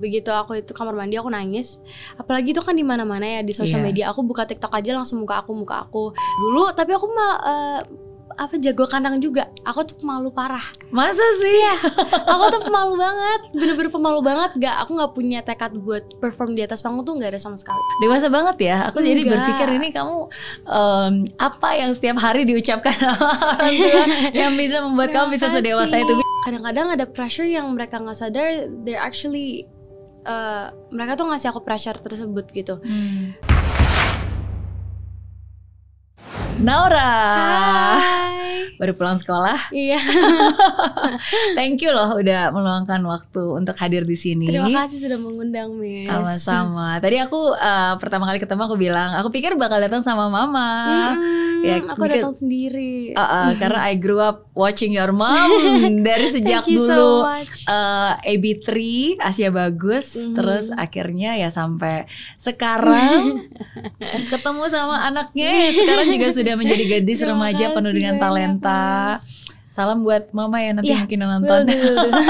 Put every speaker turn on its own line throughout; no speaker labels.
begitu aku itu kamar mandi aku nangis. Apalagi itu kan di mana mana ya di sosial
Iya.
media. Aku buka tiktok aja langsung muka aku muka aku. Dulu tapi aku mal eh, apa jago kandang juga. Aku tuh pemalu parah.
Masa sih?
aku tuh pemalu banget. Bener-bener pemalu banget. Gak aku nggak punya tekad buat perform di atas panggung tuh nggak ada sama sekali.
Dewasa banget ya. Aku jadi
Enggak.
berpikir ini kamu em, apa yang setiap hari diucapkan orang tua yang bisa membuat kamu bisa sedewasa itu.
kadang-kadang ada pressure yang mereka nggak sadar. They're actually eh, mereka tuh ngasih aku pressure tersebut gitu
Naura,
Hai
baru pulang sekolah.
iya
Thank you loh udah meluangkan waktu untuk hadir di sini.
terima kasih sudah mengundang Miss
Sama-sama. Tadi aku eh, pertama kali ketemu aku bilang, aku pikir bakal datang sama mama.
Mm-mm,
Ya,
aku
because-
datang sendiri
Uh, uh, karena I grew up watching your mom dari sejak
Thank
dulu
so much.
uh, AB3 Asia Bagus
Mhm.
terus akhirnya ya sampai sekarang ketemu sama anaknya ya sekarang juga sudah menjadi gadis remaja penuh dengan
banyak,
talenta. Salam buat mama ya nanti
Iya,
mungkin nonton.
do.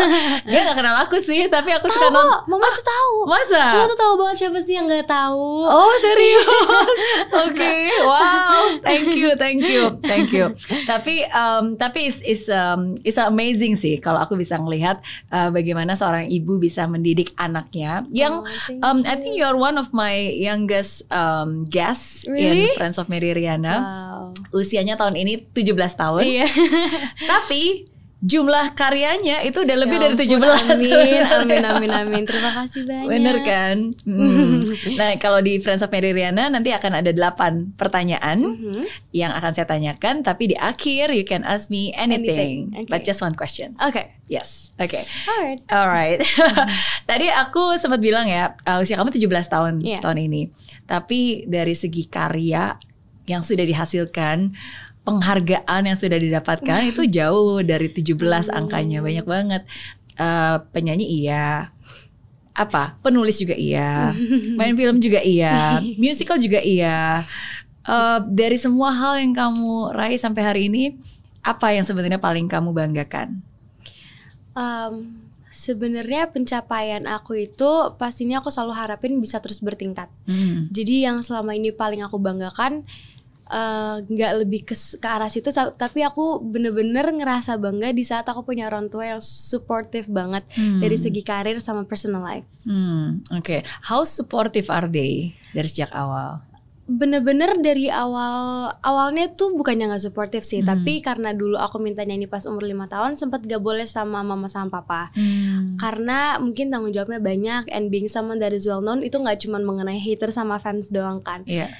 Dia gak kenal aku sih, tapi aku
tahu
suka nonton.
mama tuh tahu mama
Masa?
tuh tahu banget siapa sih yang nggak tahu
Oh serius? Oke, wow, thank you, thank you, thank you. Tapi um, tapi is is um, is amazing sih kalau aku bisa ngelihat uh, bagaimana seorang ibu bisa mendidik anaknya. Yang
Oh,
um, I
you.
think you're one of my youngest um, guests
Really?
in Friends of Mary Riana.
wow.
Usianya tahun ini 17 tahun.
iya
Tapi jumlah karyanya itu udah lebih
Ya
dari
ampun,
17.
amin amin amin amin terima kasih banyak
Bener kan? Hmm. nah kalau di Friends of Mary Riana nanti akan ada 8 pertanyaan
Mhm.
yang akan saya tanyakan Tapi di akhir you can ask me anything,
Anything, okay.
But just one question
oke
Yes, oke
alright
Alright Tadi aku sempat bilang ya uh, Usia kamu 17 tahun
Iya.
tahun ini Tapi dari segi karya yang sudah dihasilkan Penghargaan yang sudah didapatkan Itu jauh dari 17
Hmm.
angkanya Banyak banget. Uh, Penyanyi iya. Apa? Penulis juga iya. Main film juga iya. Musical juga iya. Eh, dari semua hal yang kamu raih sampai hari ini apa yang sebenarnya paling kamu banggakan?
Em, sebenarnya pencapaian aku itu pastinya aku selalu harapin bisa terus bertingkat.
Hmm.
jadi yang selama ini paling aku banggakan eh, nggak lebih ke, ke arah situ tapi aku bener-bener ngerasa bangga di saat aku punya orang tua yang supportive banget
Hmm.
dari segi karir sama personal life
Hmm, oke how supportive are they dari sejak awal
bener-bener dari awal awalnya tuh bukannya nggak supportive sih
Hmm.
tapi karena dulu aku minta nyanyi pas umur lima tahun sempat gak boleh sama mama sama papa
Hmm.
karena mungkin tanggung jawabnya banyak and being someone that is well known itu nggak cuma mengenai hater sama fans doang kan
Iya.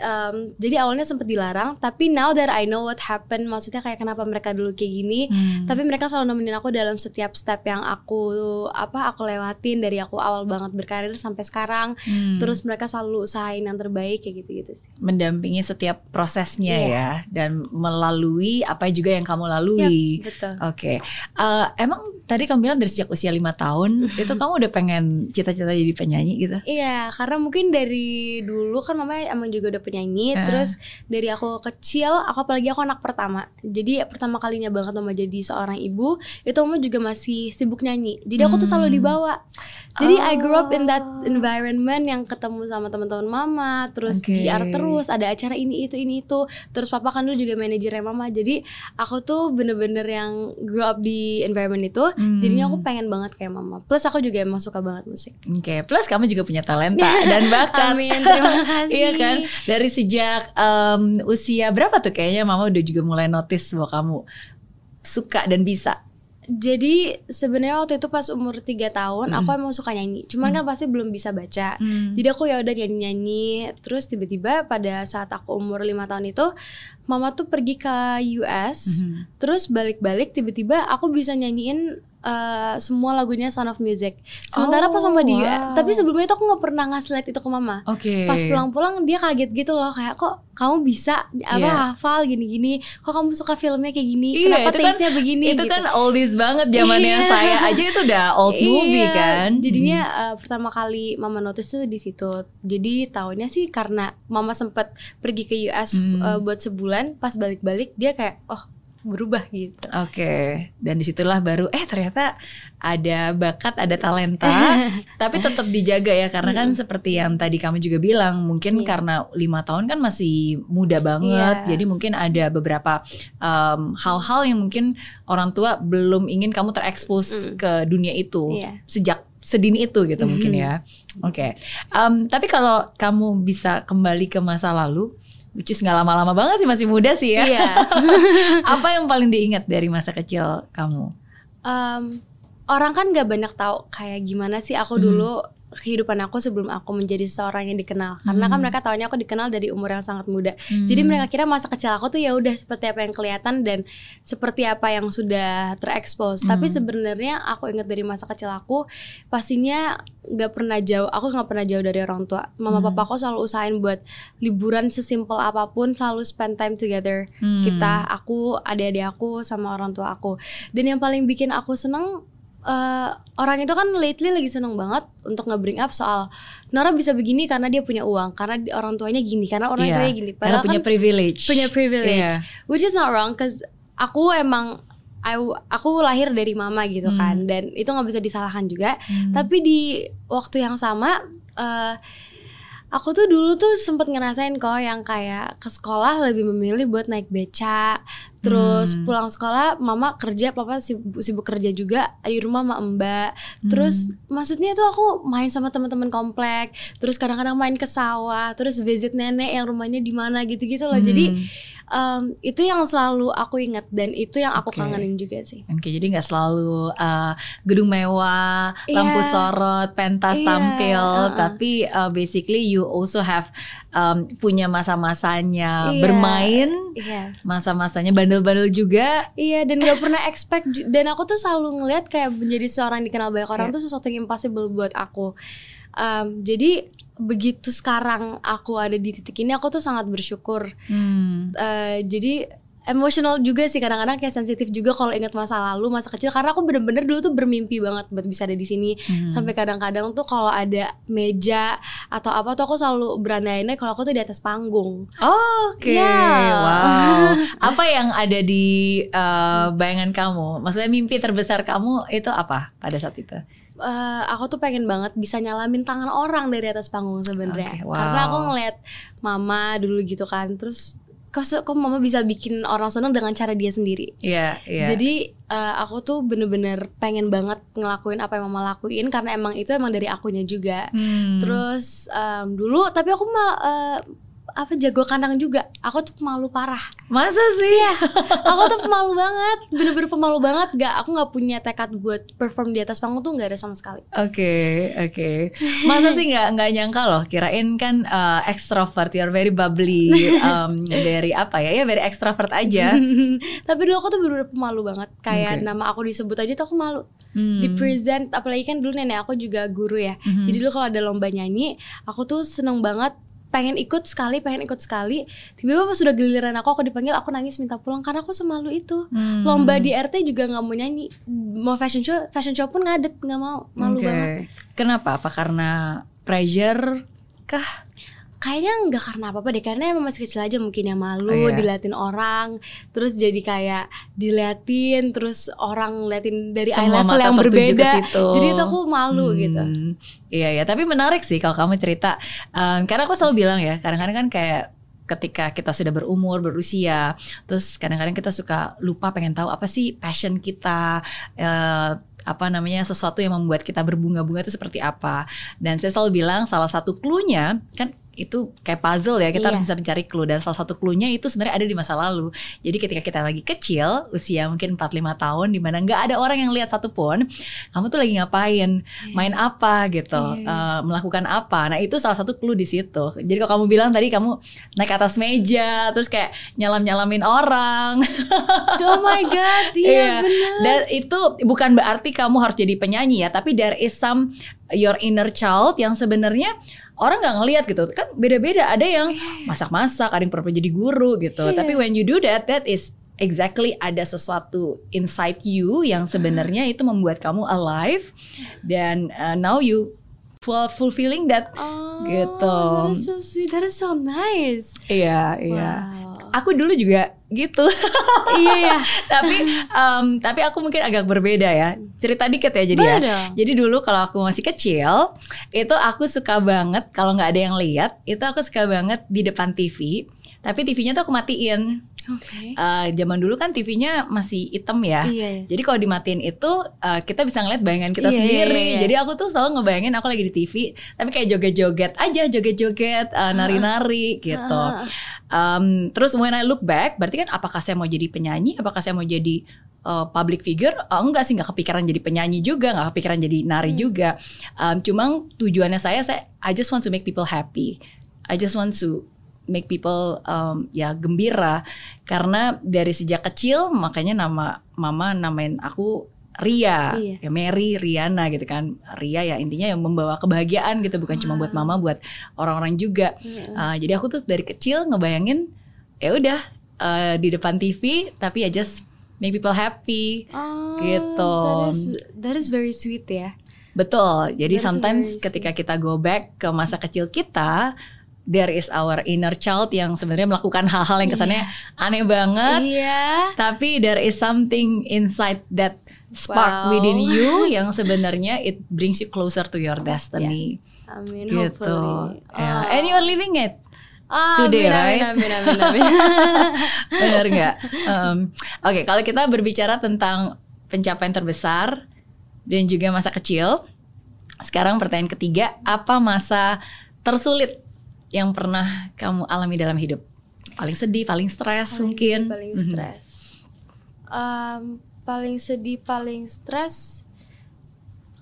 Um, jadi awalnya sempat dilarang tapi now that I know what happened maksudnya kayak kenapa mereka dulu kayak gini
Hmm.
tapi mereka selalu nemenin aku dalam setiap step yang aku apa aku lewatin dari aku awal banget berkarir sampai sekarang
Hmm.
terus mereka selalu usahain yang terbaik kayak gitu-gitu sih
mendampingi setiap prosesnya
Iya.
ya dan melalui apa juga yang kamu lalui
betul
Oke, Eh, emang tadi kamu bilang dari sejak usia lima tahun itu kamu udah pengen cita-cita jadi penyanyi gitu?
Iya, karena mungkin dari dulu kan mama emang juga udah penyanyi,
Eh.
terus dari aku kecil, aku apalagi aku anak pertama. Jadi pertama kalinya banget mama jadi seorang ibu, itu mama juga masih sibuk nyanyi. Jadi aku tuh selalu
Hmm.
dibawa. Jadi I grew up in that
Oh.
environment yang ketemu sama teman-teman mama, terus
Oke.
GR terus, ada acara ini itu ini itu. Terus papa kan dulu juga manajernya mama. Jadi aku tuh bener-bener yang grow up di environment itu.
Hmm.
Jadinya aku pengen banget kayak mama. Plus aku juga emang suka banget musik.
Oke, plus kamu juga punya talenta dan bakat.
Amin, terima kasih.
Iya kan? Dari sejak em, usia berapa tuh kayaknya mama udah juga mulai notice bahwa kamu suka dan bisa.
Jadi sebenarnya waktu itu pas umur 3 tahun aku emang suka nyanyi. Cuman kan pasti belum bisa baca. Jadi aku ya udah nyanyi-nyanyi. Terus tiba-tiba pada saat aku umur lima tahun itu mama tuh pergi ke US.
Mhm.
Terus balik-balik tiba-tiba aku bisa nyanyiin eh, semua lagunya Sound of Music. Sementara pas
Oh,
mama di US,
wow.
tapi sebelumnya itu aku nggak pernah ngasih lihat itu ke mama.
Oke.
Pas pulang-pulang dia kaget gitu loh kayak kok kamu bisa apa
Iya.
hafal gini-gini. Kok kamu suka filmnya kayak gini?
Iya,
Kenapa
kan-
taste-nya begini
itu
gitu.
kan oldies banget zamannya
Iya.
saya aja itu udah old movie
Iya,
kan.
Jadinya eh, pertama kali mama notice tuh di situ. Jadi tahunya sih karena mama sempet pergi ke US
Hmm.
eh, buat sebulan, pas balik-balik dia kayak oh berubah gitu.
Oke, okay. dan di situlah baru eh ternyata ada bakat, ada talenta, tapi tetap dijaga ya karena kan seperti yang tadi kamu juga bilang, mungkin yeah. karena lima tahun kan masih muda banget, yeah. jadi mungkin ada beberapa hal-hal um, yang mungkin orang tua belum ingin kamu terekspos mm. ke dunia itu yeah. sejak sedini itu gitu mm mungkin ya. Oke, okay. um, tapi kalau kamu bisa kembali ke masa lalu which is nggak lama-lama banget sih masih muda sih ya. Iya. Apa yang paling diingat dari masa kecil kamu?
Um, orang kan nggak banyak tahu kayak gimana sih aku hmm. Kehidupan aku sebelum aku menjadi seorang yang dikenal karena kan hmm. mereka tahunya aku dikenal dari umur yang sangat muda hmm. jadi mereka kira masa kecil aku tuh ya udah seperti apa yang kelihatan dan seperti apa yang sudah terekspos hmm. tapi sebenarnya aku ingat dari masa kecil aku pastinya nggak pernah jauh aku nggak pernah jauh dari orang tua mama hmm. papa aku selalu usahain buat liburan sesimpel apa pun selalu spend time together hmm. kita aku adik-adik aku sama orang tua aku dan yang paling bikin aku seneng uh, orang itu kan lately lagi seneng banget untuk nge-bring up soal Nora bisa begini karena dia punya uang, karena orang tuanya gini, karena orang yeah. tuanya gini.
Padahal karena punya kan privilege.
Punya privilege. Yeah. Which is not wrong, cause aku emang I, aku lahir dari mama gitu hmm. kan, dan itu nggak bisa disalahkan juga. Hmm. Tapi di waktu yang sama, uh, aku tuh dulu tuh sempet ngerasain kok yang kayak ke sekolah lebih memilih buat naik beca terus hmm. pulang sekolah mama kerja papa sibuk, sibuk kerja juga di rumah sama mbak terus hmm. maksudnya tuh aku main sama teman-teman komplek terus kadang-kadang main ke sawah terus visit nenek yang rumahnya di mana gitu-gitu loh hmm. jadi um, itu yang selalu aku ingat dan itu yang aku okay. kangenin juga sih.
Oke, okay, jadi nggak selalu uh, gedung mewah, yeah. lampu sorot, pentas yeah. tampil, uh -uh. tapi uh, basically you also have um, punya masa-masanya yeah. bermain, yeah. masa-masanya bandel-bandel juga.
Iya, dan gak pernah expect dan aku tuh selalu ngeliat kayak menjadi seorang dikenal banyak orang yeah. tuh sesuatu yang impossible buat aku. Um, jadi begitu sekarang aku ada di titik ini aku tuh sangat bersyukur hmm. uh, jadi emosional juga sih kadang-kadang kayak sensitif juga kalau ingat masa lalu masa kecil karena aku bener-bener dulu tuh bermimpi banget buat bisa ada di sini hmm. sampai kadang-kadang tuh kalau ada meja atau apa tuh aku selalu berandainya kalau aku tuh di atas panggung.
Oh, Oke, okay. yeah. wow. apa yang ada di uh, bayangan kamu? Maksudnya mimpi terbesar kamu itu apa pada saat itu?
uh, aku tuh pengen banget bisa nyalamin tangan orang dari atas panggung sebenarnya. Okay, wow. Karena aku ngeliat mama dulu gitu kan, terus kok kok mama bisa bikin orang seneng dengan cara dia sendiri.
Iya, yeah, iya. Yeah.
Jadi uh, aku tuh bener-bener pengen banget ngelakuin apa yang mama lakuin karena emang itu emang dari akunya juga. Hmm. Terus um, dulu tapi aku mal uh, apa jago kandang juga. Aku tuh pemalu parah.
Masa sih?
Ya, aku tuh pemalu banget. Bener-bener pemalu banget. Gak, aku nggak punya tekad buat perform di atas panggung tuh nggak ada sama sekali.
Oke, okay, oke. Okay. Masa sih nggak nggak nyangka loh. Kirain kan uh, extrovert, you're very bubbly, um, very apa ya? Ya very extrovert aja.
Tapi dulu aku tuh bener-bener pemalu banget. Kayak okay. nama aku disebut aja tuh aku malu. Hmm. Di present, apalagi kan dulu nenek aku juga guru ya. Hmm. Jadi dulu kalau ada lomba nyanyi, aku tuh seneng banget pengen ikut sekali pengen ikut sekali. Tiba-tiba pas sudah giliran aku aku dipanggil aku nangis minta pulang karena aku semalu itu. Hmm. lomba di RT juga nggak mau nyanyi. Mau fashion show fashion show pun ngadet nggak mau. Malu okay. banget.
Kenapa? Apa karena pressure kah
kayaknya nggak karena apa-apa deh karena emang masih kecil aja mungkin ya malu oh, iya. diliatin orang terus jadi kayak diliatin terus orang liatin dari Semua eye level yang berbeda. jadi itu aku malu hmm, gitu.
Iya ya tapi menarik sih kalau kamu cerita. Um, karena aku selalu bilang ya kadang-kadang kan kayak ketika kita sudah berumur berusia terus kadang-kadang kita suka lupa pengen tahu apa sih passion kita uh, apa namanya sesuatu yang membuat kita berbunga-bunga itu seperti apa. Dan saya selalu bilang salah satu clue-nya kan itu kayak puzzle ya kita yeah. harus bisa mencari clue. Dan salah satu clue-nya itu sebenarnya ada di masa lalu. Jadi ketika kita lagi kecil usia mungkin 4-5 tahun di mana nggak ada orang yang lihat satupun kamu tuh lagi ngapain? Yeah. main apa gitu? Yeah. uh, melakukan apa? Nah itu salah satu clue di situ. Jadi kalau kamu bilang tadi kamu naik atas meja terus kayak nyalam nyalamin orang.
Oh my god iya yeah, benar.
Dan itu bukan berarti kamu harus jadi penyanyi ya tapi there is some your inner child yang sebenarnya orang nggak ngelihat gitu kan beda-beda ada yang masak-masak ada yang pernah jadi guru gitu yeah. tapi when you do that that is exactly ada sesuatu inside you yang sebenarnya itu membuat kamu alive dan uh, now you full fulfilling that
oh,
gitu.
That is so sweet. That is so nice.
Iya, iya. Aku dulu juga gitu.
iya ya.
tapi um, tapi aku mungkin agak berbeda ya. Cerita dikit ya jadi
Boleh
ya. Jadi dulu kalau aku masih kecil, itu aku suka banget kalau nggak ada yang lihat, itu aku suka banget di depan TV. Tapi TV-nya tuh aku matiin.
Oke.
Eh, zaman dulu kan TV-nya masih hitam ya.
Iya.
Jadi kalau dimatiin itu uh, kita bisa ngeliat bayangan kita
Iya,
sendiri.
iya, iya.
Jadi aku tuh selalu ngebayangin aku lagi di TV, tapi kayak joget-joget aja, joget-joget, uh, nari-nari gitu.
Ah,
Um, terus when I look back, berarti kan apakah saya mau jadi penyanyi? Apakah saya mau jadi uh, public figure? Oh, enggak sih, nggak kepikiran jadi penyanyi juga, nggak kepikiran jadi nari
Hmm.
juga. Um, cuma tujuannya saya, saya I just want to make people happy. I just want to make people um, ya gembira karena dari sejak kecil makanya nama mama namain aku Ria,
Iya.
ya Mary, Riana gitu kan. Ria ya intinya yang membawa kebahagiaan gitu, bukan cuma buat
Wow.
mama, buat orang-orang juga.
Iya.
Uh, jadi aku tuh dari kecil ngebayangin ya udah uh, di depan TV tapi ya just make people happy.
Oh,
gitu.
That is, that is very sweet ya.
Betul. Jadi
That
sometimes ketika kita go back ke masa kecil kita there is our inner child yang sebenarnya melakukan hal-hal yang kesannya aneh banget.
Iya.
Tapi there is something inside that spark
Wow.
within you yang sebenarnya it brings you closer to your destiny.
Amin.
Gitu.
Hopefully.
Ya.
Oh.
And you are living it.
Ah,
today,
amin,
right?
Amin, amin, amin, amin.
Benar nggak? Um, Oke, kalau kita berbicara tentang pencapaian terbesar dan juga masa kecil, sekarang pertanyaan ketiga, apa masa tersulit yang pernah kamu alami dalam hidup? Paling sedih, paling stres
Paling
mungkin?
sedih, Paling
Mhm.
stres. Um, paling sedih, paling stres.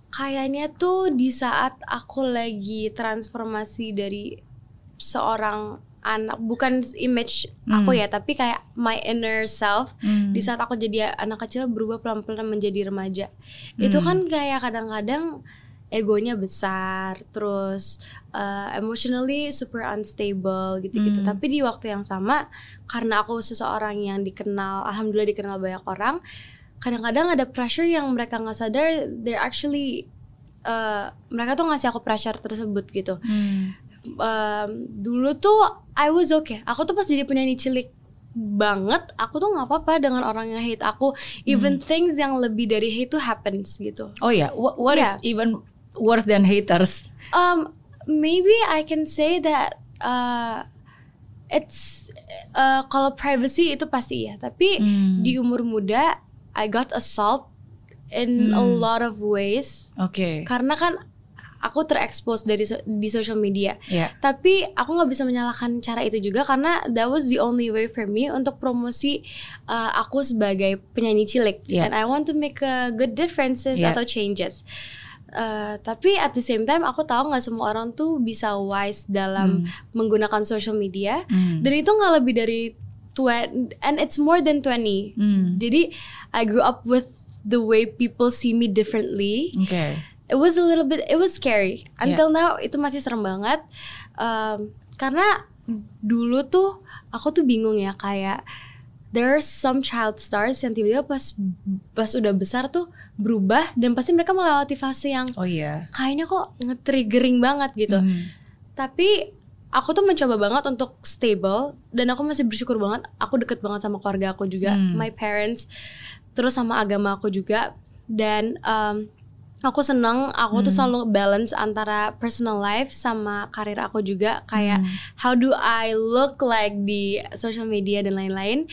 Kayaknya tuh di saat aku lagi transformasi dari seorang anak, bukan image aku
Hmm.
ya, tapi kayak my inner self.
Hmm.
Di saat aku jadi anak kecil berubah pelan-pelan menjadi remaja. Itu
Hmm.
kan kayak kadang-kadang egonya besar, terus uh, emotionally super unstable gitu-gitu.
Hmm.
Tapi di waktu yang sama, karena aku seseorang yang dikenal, alhamdulillah dikenal banyak orang, kadang-kadang ada pressure yang mereka nggak sadar, they're actually uh, mereka tuh ngasih aku pressure tersebut gitu.
Hmm.
Um, dulu tuh I was okay. Aku tuh pas jadi penyanyi cilik banget, aku tuh nggak apa-apa dengan orang yang hate aku. Even things yang lebih dari hate tuh happens gitu.
Oh ya, wha- what is
Yeah.
even worse than haters?
Um, maybe I can say that uh, it's uh, kalau privacy itu pasti ya. Tapi
Hmm.
di umur muda I got assault in a
Hmm.
lot of ways
Oke.
karena kan aku terekspos dari so- di social media.
Ya.
Tapi aku nggak bisa menyalahkan cara itu juga karena that was the only way for me untuk promosi uh, aku sebagai penyanyi cilik.
Yeah.
And I want to make a good differences
Yeah.
atau changes. Uh, tapi at the same time aku tahu nggak semua orang tuh bisa wise dalam menggunakan social media
Hmm.
dan itu nggak lebih dari 20 and it's more than 20.
Hmm.
Jadi I grew up with the way people see me differently
Oke.
it was a little bit it was scary until now itu masih serem banget Um, karena dulu tuh aku tuh bingung ya kayak there are some child stars yang tiba-tiba pas pas udah besar tuh berubah dan pasti mereka melewati fase yang
Oh iya.
kayaknya kok nge-triggering banget gitu
Hmm.
tapi aku tuh mencoba banget untuk stable dan aku masih bersyukur banget aku deket banget sama keluarga aku juga
Hmm.
my parents terus sama agama aku juga dan um, aku seneng aku tuh
Hmm.
selalu balance antara personal life sama karir aku juga kayak
Hmm.
how do I look like di social media dan lain-lain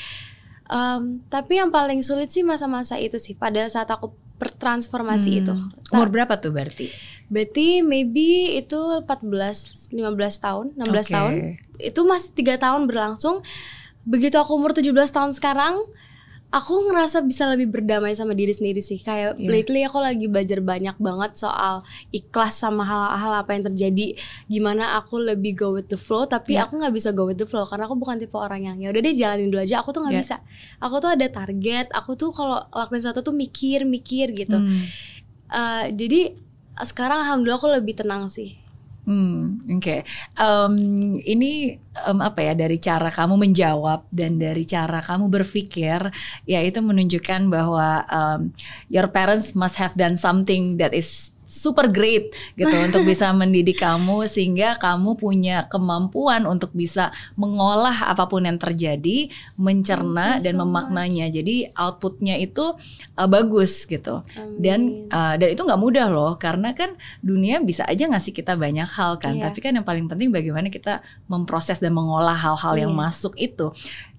Um, tapi yang paling sulit sih masa-masa itu sih pada saat aku bertransformasi
Hmm.
itu
Umur berapa tuh berarti?
Berarti maybe itu 14 15 tahun, 16
Oke.
tahun. Itu masih tiga tahun berlangsung. Begitu aku umur 17 tahun sekarang, aku ngerasa bisa lebih berdamai sama diri sendiri sih. Kayak
Iya.
lately aku lagi belajar banyak banget soal ikhlas sama hal-hal apa yang terjadi. Gimana aku lebih go with the flow, tapi
Iya.
aku nggak bisa go with the flow karena aku bukan tipe orang yang ya udah deh jalanin dulu aja. Aku tuh nggak
Iya.
bisa. Aku tuh ada target. Aku tuh kalau lakuin sesuatu tuh mikir-mikir gitu.
Hmm.
Eh, jadi sekarang alhamdulillah aku lebih tenang sih.
Hmm, oke. Em, ini em, apa ya dari cara kamu menjawab dan dari cara kamu berpikir, ya itu menunjukkan bahwa em, your parents must have done something that is super great gitu untuk bisa mendidik kamu sehingga kamu punya kemampuan untuk bisa mengolah apa pun yang terjadi, mencerna dan so memaknanya. Much. Jadi outputnya itu uh, bagus gitu. Amin. Dan uh, dan itu nggak mudah loh karena kan dunia bisa aja ngasih kita banyak hal kan. Yeah. Tapi kan yang paling penting bagaimana kita memproses dan mengolah hal-hal yeah. yang iya. masuk itu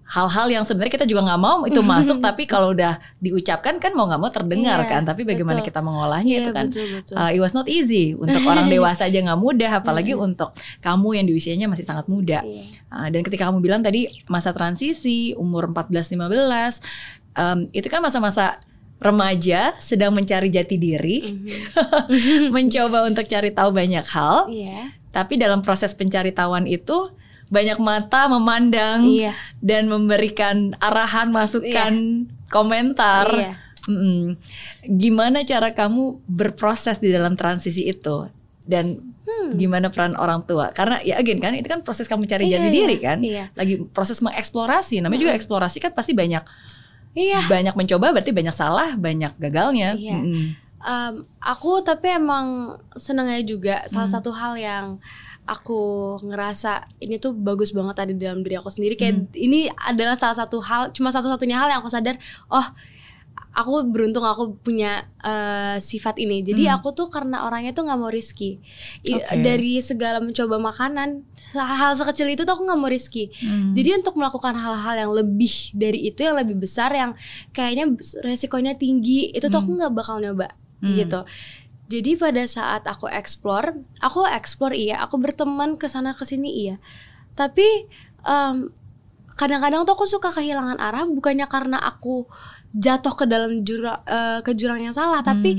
hal-hal yang sebenarnya kita juga nggak mau itu masuk tapi kalau udah diucapkan kan mau nggak mau terdengar yeah, kan tapi bagaimana betul. kita mengolahnya yeah, itu kan betul, betul. Uh, it was not easy untuk orang dewasa aja nggak mudah apalagi yeah. untuk kamu yang di usianya masih sangat muda yeah. uh, dan ketika kamu bilang tadi masa transisi umur 14-15 um, itu kan masa-masa remaja sedang mencari jati diri mm-hmm. mencoba untuk cari tahu banyak hal yeah. tapi dalam proses pencari tahuan itu banyak mata memandang iya. dan memberikan arahan masukan iya. komentar iya. Mm gimana cara kamu berproses di dalam transisi itu dan hmm. gimana peran orang tua karena ya again kan itu kan proses kamu cari iya, jati iya, diri kan iya. lagi proses mengeksplorasi namanya hmm. juga eksplorasi kan pasti banyak iya. banyak mencoba berarti banyak salah banyak gagalnya iya. -hmm.
um, aku tapi emang senangnya juga salah hmm. satu hal yang aku ngerasa ini tuh bagus banget tadi dalam diri aku sendiri kayak hmm. ini adalah salah satu hal cuma satu-satunya hal yang aku sadar oh aku beruntung aku punya uh, sifat ini jadi hmm. aku tuh karena orangnya tuh nggak mau riski okay. dari segala mencoba makanan hal sekecil itu tuh aku nggak mau riski hmm. jadi untuk melakukan hal-hal yang lebih dari itu yang lebih besar yang kayaknya resikonya tinggi itu tuh hmm. aku nggak bakal nyoba hmm. gitu jadi pada saat aku explore, aku explore iya, aku berteman ke sana ke sini iya. Tapi um, kadang-kadang tuh aku suka kehilangan arah bukannya karena aku jatuh ke dalam jurang uh, ke jurang yang salah, hmm. tapi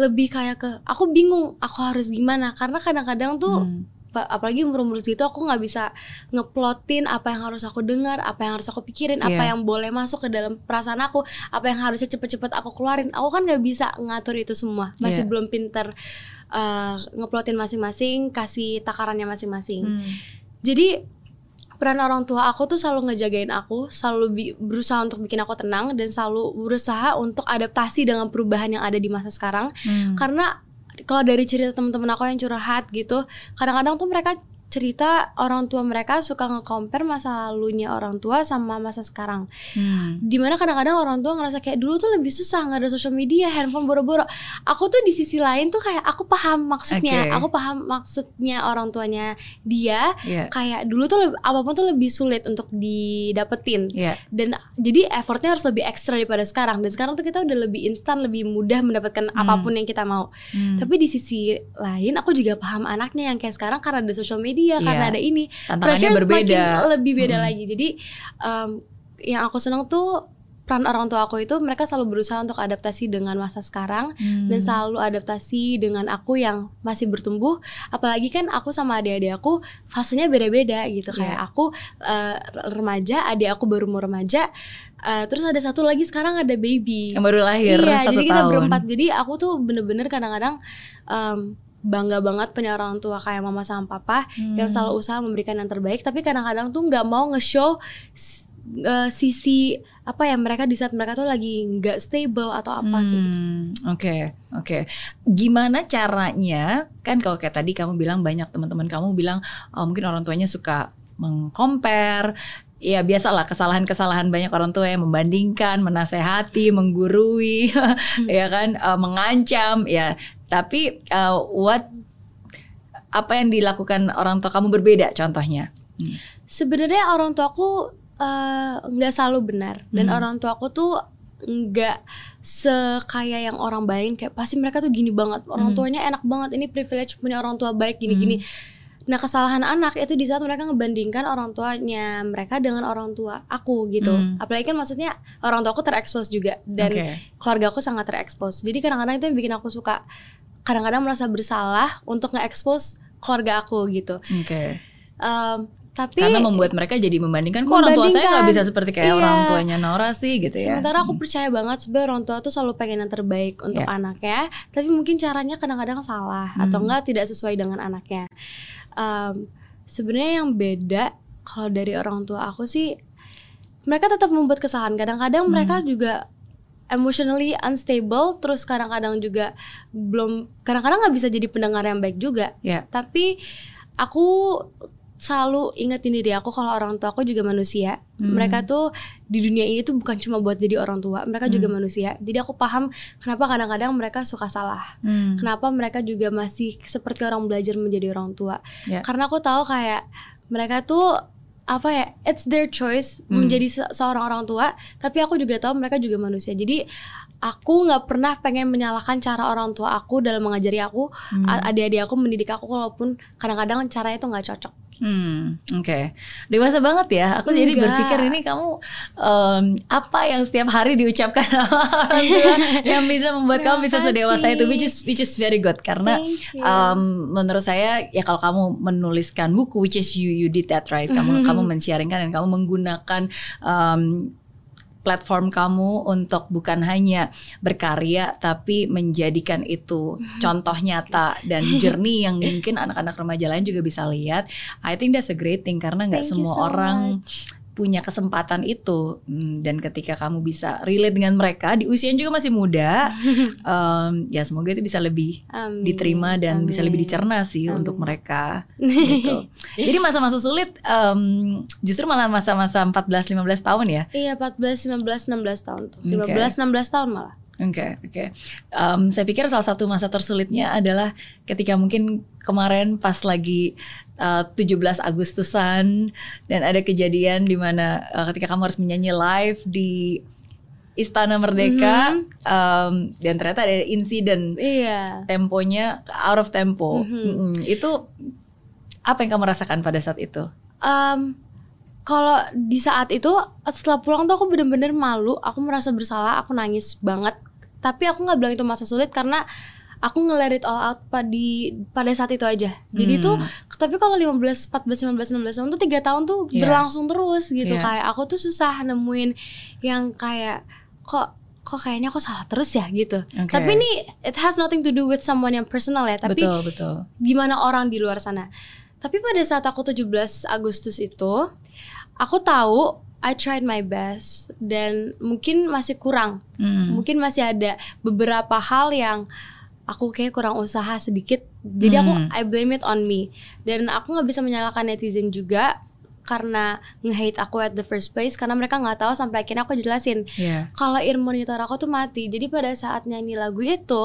lebih kayak ke aku bingung aku harus gimana karena kadang-kadang tuh hmm apalagi umur-umur segitu aku nggak bisa ngeplotin apa yang harus aku dengar, apa yang harus aku pikirin, yeah. apa iya. yang boleh masuk ke dalam perasaan aku, apa yang harusnya cepet-cepet aku keluarin. Aku kan nggak bisa ngatur itu semua, masih yeah. belum pinter uh, ngeplotin masing-masing, kasih takarannya masing-masing. Hmm. Jadi peran orang tua aku tuh selalu ngejagain aku, selalu berusaha untuk bikin aku tenang dan selalu berusaha untuk adaptasi dengan perubahan yang ada di masa sekarang. Hmm. Karena kalau dari cerita teman-teman aku yang curhat gitu kadang-kadang tuh mereka cerita orang tua mereka suka nge-compare masa lalunya orang tua sama masa sekarang. Hmm. Di mana kadang-kadang orang tua ngerasa kayak dulu tuh lebih susah nggak ada sosial media, handphone boro-boro. Aku tuh di sisi lain tuh kayak aku paham maksudnya, okay. aku paham maksudnya orang tuanya dia. Yeah. Kayak dulu tuh lebih, apa pun tuh lebih sulit untuk didapetin. Yeah. Dan jadi effortnya harus lebih ekstra daripada sekarang. Dan sekarang tuh kita udah lebih instan, lebih mudah mendapatkan hmm. apa pun yang kita mau. Hmm. Tapi di sisi lain aku juga paham anaknya yang kayak sekarang karena ada sosial media dia yeah. karena ada ini
tantangannya berbeda
lebih beda hmm. lagi jadi um, yang aku senang tuh peran orang tua aku itu mereka selalu berusaha untuk adaptasi dengan masa sekarang hmm. dan selalu adaptasi dengan aku yang masih bertumbuh apalagi kan aku sama adik-adik aku fasenya beda-beda gitu yeah. kayak aku uh, remaja adik aku baru mau remaja uh, terus ada satu lagi sekarang ada baby
yang baru lahir
iya
satu
jadi kita tahun. berempat jadi aku tuh bener-bener kadang-kadang um, bangga banget punya orang tua kayak mama sama papa hmm. yang selalu usaha memberikan yang terbaik tapi kadang-kadang tuh nggak mau nge-show uh, sisi apa ya mereka di saat mereka tuh lagi nggak stable atau apa
hmm, gitu. Oke, okay, oke. Okay. Gimana caranya? Kan kalau kayak tadi kamu bilang banyak teman-teman kamu bilang oh, mungkin orang tuanya suka mengcompare ya biasalah kesalahan-kesalahan banyak orang tua yang membandingkan, menasehati, menggurui, hmm. ya kan, uh, mengancam, ya. Tapi uh, what apa yang dilakukan orang tua kamu berbeda contohnya?
Hmm. Sebenarnya orang tuaku eh, nggak uh, selalu benar dan hmm. orang tuaku tuh nggak sekaya yang orang baik kayak pasti mereka tuh gini banget orang hmm. tuanya enak banget ini privilege punya orang tua baik gini-gini hmm Nah kesalahan anak itu di saat mereka ngebandingkan orang tuanya mereka dengan orang tua aku gitu. Hmm. Apalagi kan maksudnya orang tua aku terekspos juga dan okay. keluarga aku sangat terekspos. Jadi kadang-kadang itu yang bikin aku suka kadang-kadang merasa bersalah untuk nge-expose keluarga aku gitu.
Oke. Okay. Um, tapi karena membuat mereka jadi membandingkan kok orang tua saya nggak bisa seperti kayak iya. orang tuanya Nora sih gitu
ya. Sementara aku percaya banget sebenarnya orang tua tuh selalu pengen yang terbaik untuk yeah. anaknya, tapi mungkin caranya kadang-kadang salah hmm. atau enggak tidak sesuai dengan anaknya um, sebenarnya yang beda kalau dari orang tua aku sih mereka tetap membuat kesalahan kadang-kadang hmm. mereka juga emotionally unstable terus kadang-kadang juga belum kadang-kadang nggak bisa jadi pendengar yang baik juga
Ya.
tapi aku selalu ingetin diri aku kalau orang tua aku juga manusia
Hmm.
mereka tuh di dunia ini tuh bukan cuma buat jadi orang tua mereka juga
Hmm.
manusia jadi aku paham kenapa kadang-kadang mereka suka salah
Hmm.
kenapa mereka juga masih seperti orang belajar menjadi orang tua
Ya.
karena aku tahu kayak mereka tuh apa ya it's their choice
Hmm.
menjadi se- seorang orang tua tapi aku juga tahu mereka juga manusia jadi aku nggak pernah pengen menyalahkan cara orang tua aku dalam mengajari aku
Hmm.
adik-adik aku mendidik aku walaupun kadang-kadang caranya itu nggak cocok
Hmm, oke. Dewasa banget ya. Aku jadi
Enggak.
berpikir ini kamu em, apa yang setiap hari diucapkan sama orang tua yang bisa membuat kamu bisa sedewasa itu, which is which is very good karena um, menurut saya ya kalau kamu menuliskan buku, which is you you did that right, kamu kamu men-sharingkan dan kamu menggunakan um, platform kamu untuk bukan hanya berkarya tapi menjadikan itu contoh nyata dan journey yang mungkin anak-anak remaja lain juga bisa lihat. I think that's a great thing karena nggak semua
so
orang
much.
Punya kesempatan itu Hmm, dan ketika kamu bisa relate dengan mereka di usia juga masih muda, um, ya semoga itu bisa lebih
Amin.
diterima dan bisa lebih
Amin.
dicerna sih
Amin.
untuk mereka gitu. Jadi masa-masa sulit um, justru malah masa-masa 14 15 tahun ya.
Iya 14, 15, 16 tahun tuh.
Oke.
15, 16 tahun malah.
Oke, oke. Em, saya pikir salah satu masa tersulitnya adalah ketika mungkin kemarin pas lagi uh, 17 Agustusan dan ada kejadian di mana uh, ketika kamu harus menyanyi live di Istana Merdeka em, dan ternyata ada insiden
Iya.
temponya out of tempo.
Mhm.
Mm-mm. Itu apa yang kamu rasakan pada saat itu?
Em, kalau di saat itu setelah pulang tuh aku bener-bener malu, aku merasa bersalah, aku nangis banget. Tapi aku nggak bilang itu masa sulit karena aku nge-let it all out pada pada saat itu aja. Jadi
Hmm.
tuh tapi kalau 15, 14, 15, 16 tahun tuh tiga tahun tuh
Iya.
berlangsung terus gitu
Iya.
kayak aku tuh susah nemuin yang kayak kok kok kayaknya aku salah terus ya gitu.
Oke.
Tapi ini it has nothing to do with someone yang personal ya, tapi
betul betul.
gimana orang di luar sana. Tapi pada saat aku 17 Agustus itu, aku tahu I tried my best dan mungkin masih kurang.
Hmm.
Mungkin masih ada beberapa hal yang aku kayak kurang usaha sedikit. Jadi aku
Hmm.
I blame it on me. Dan aku nggak bisa menyalahkan netizen juga karena nge-hate aku at the first place karena mereka nggak tahu sampai akhirnya aku jelasin
Iya.
kalau ear monitor aku tuh mati. Jadi pada saat nyanyi lagu itu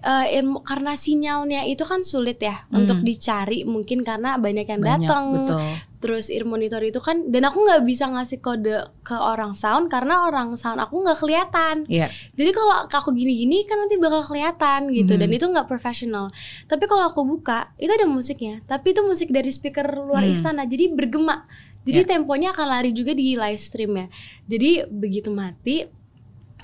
eh, ear mo- karena sinyalnya itu kan sulit ya
Hmm.
untuk dicari mungkin karena banyak yang datang. Terus ear monitor itu kan dan aku nggak bisa ngasih kode ke orang sound karena orang sound aku nggak kelihatan.
Iya.
Jadi kalau aku gini-gini kan nanti bakal kelihatan gitu
Mhm.
dan itu nggak profesional. Tapi kalau aku buka itu ada musiknya, tapi itu musik dari speaker luar
Hmm.
istana jadi bergema. Jadi
Ya.
temponya akan lari juga di live stream ya. Jadi begitu mati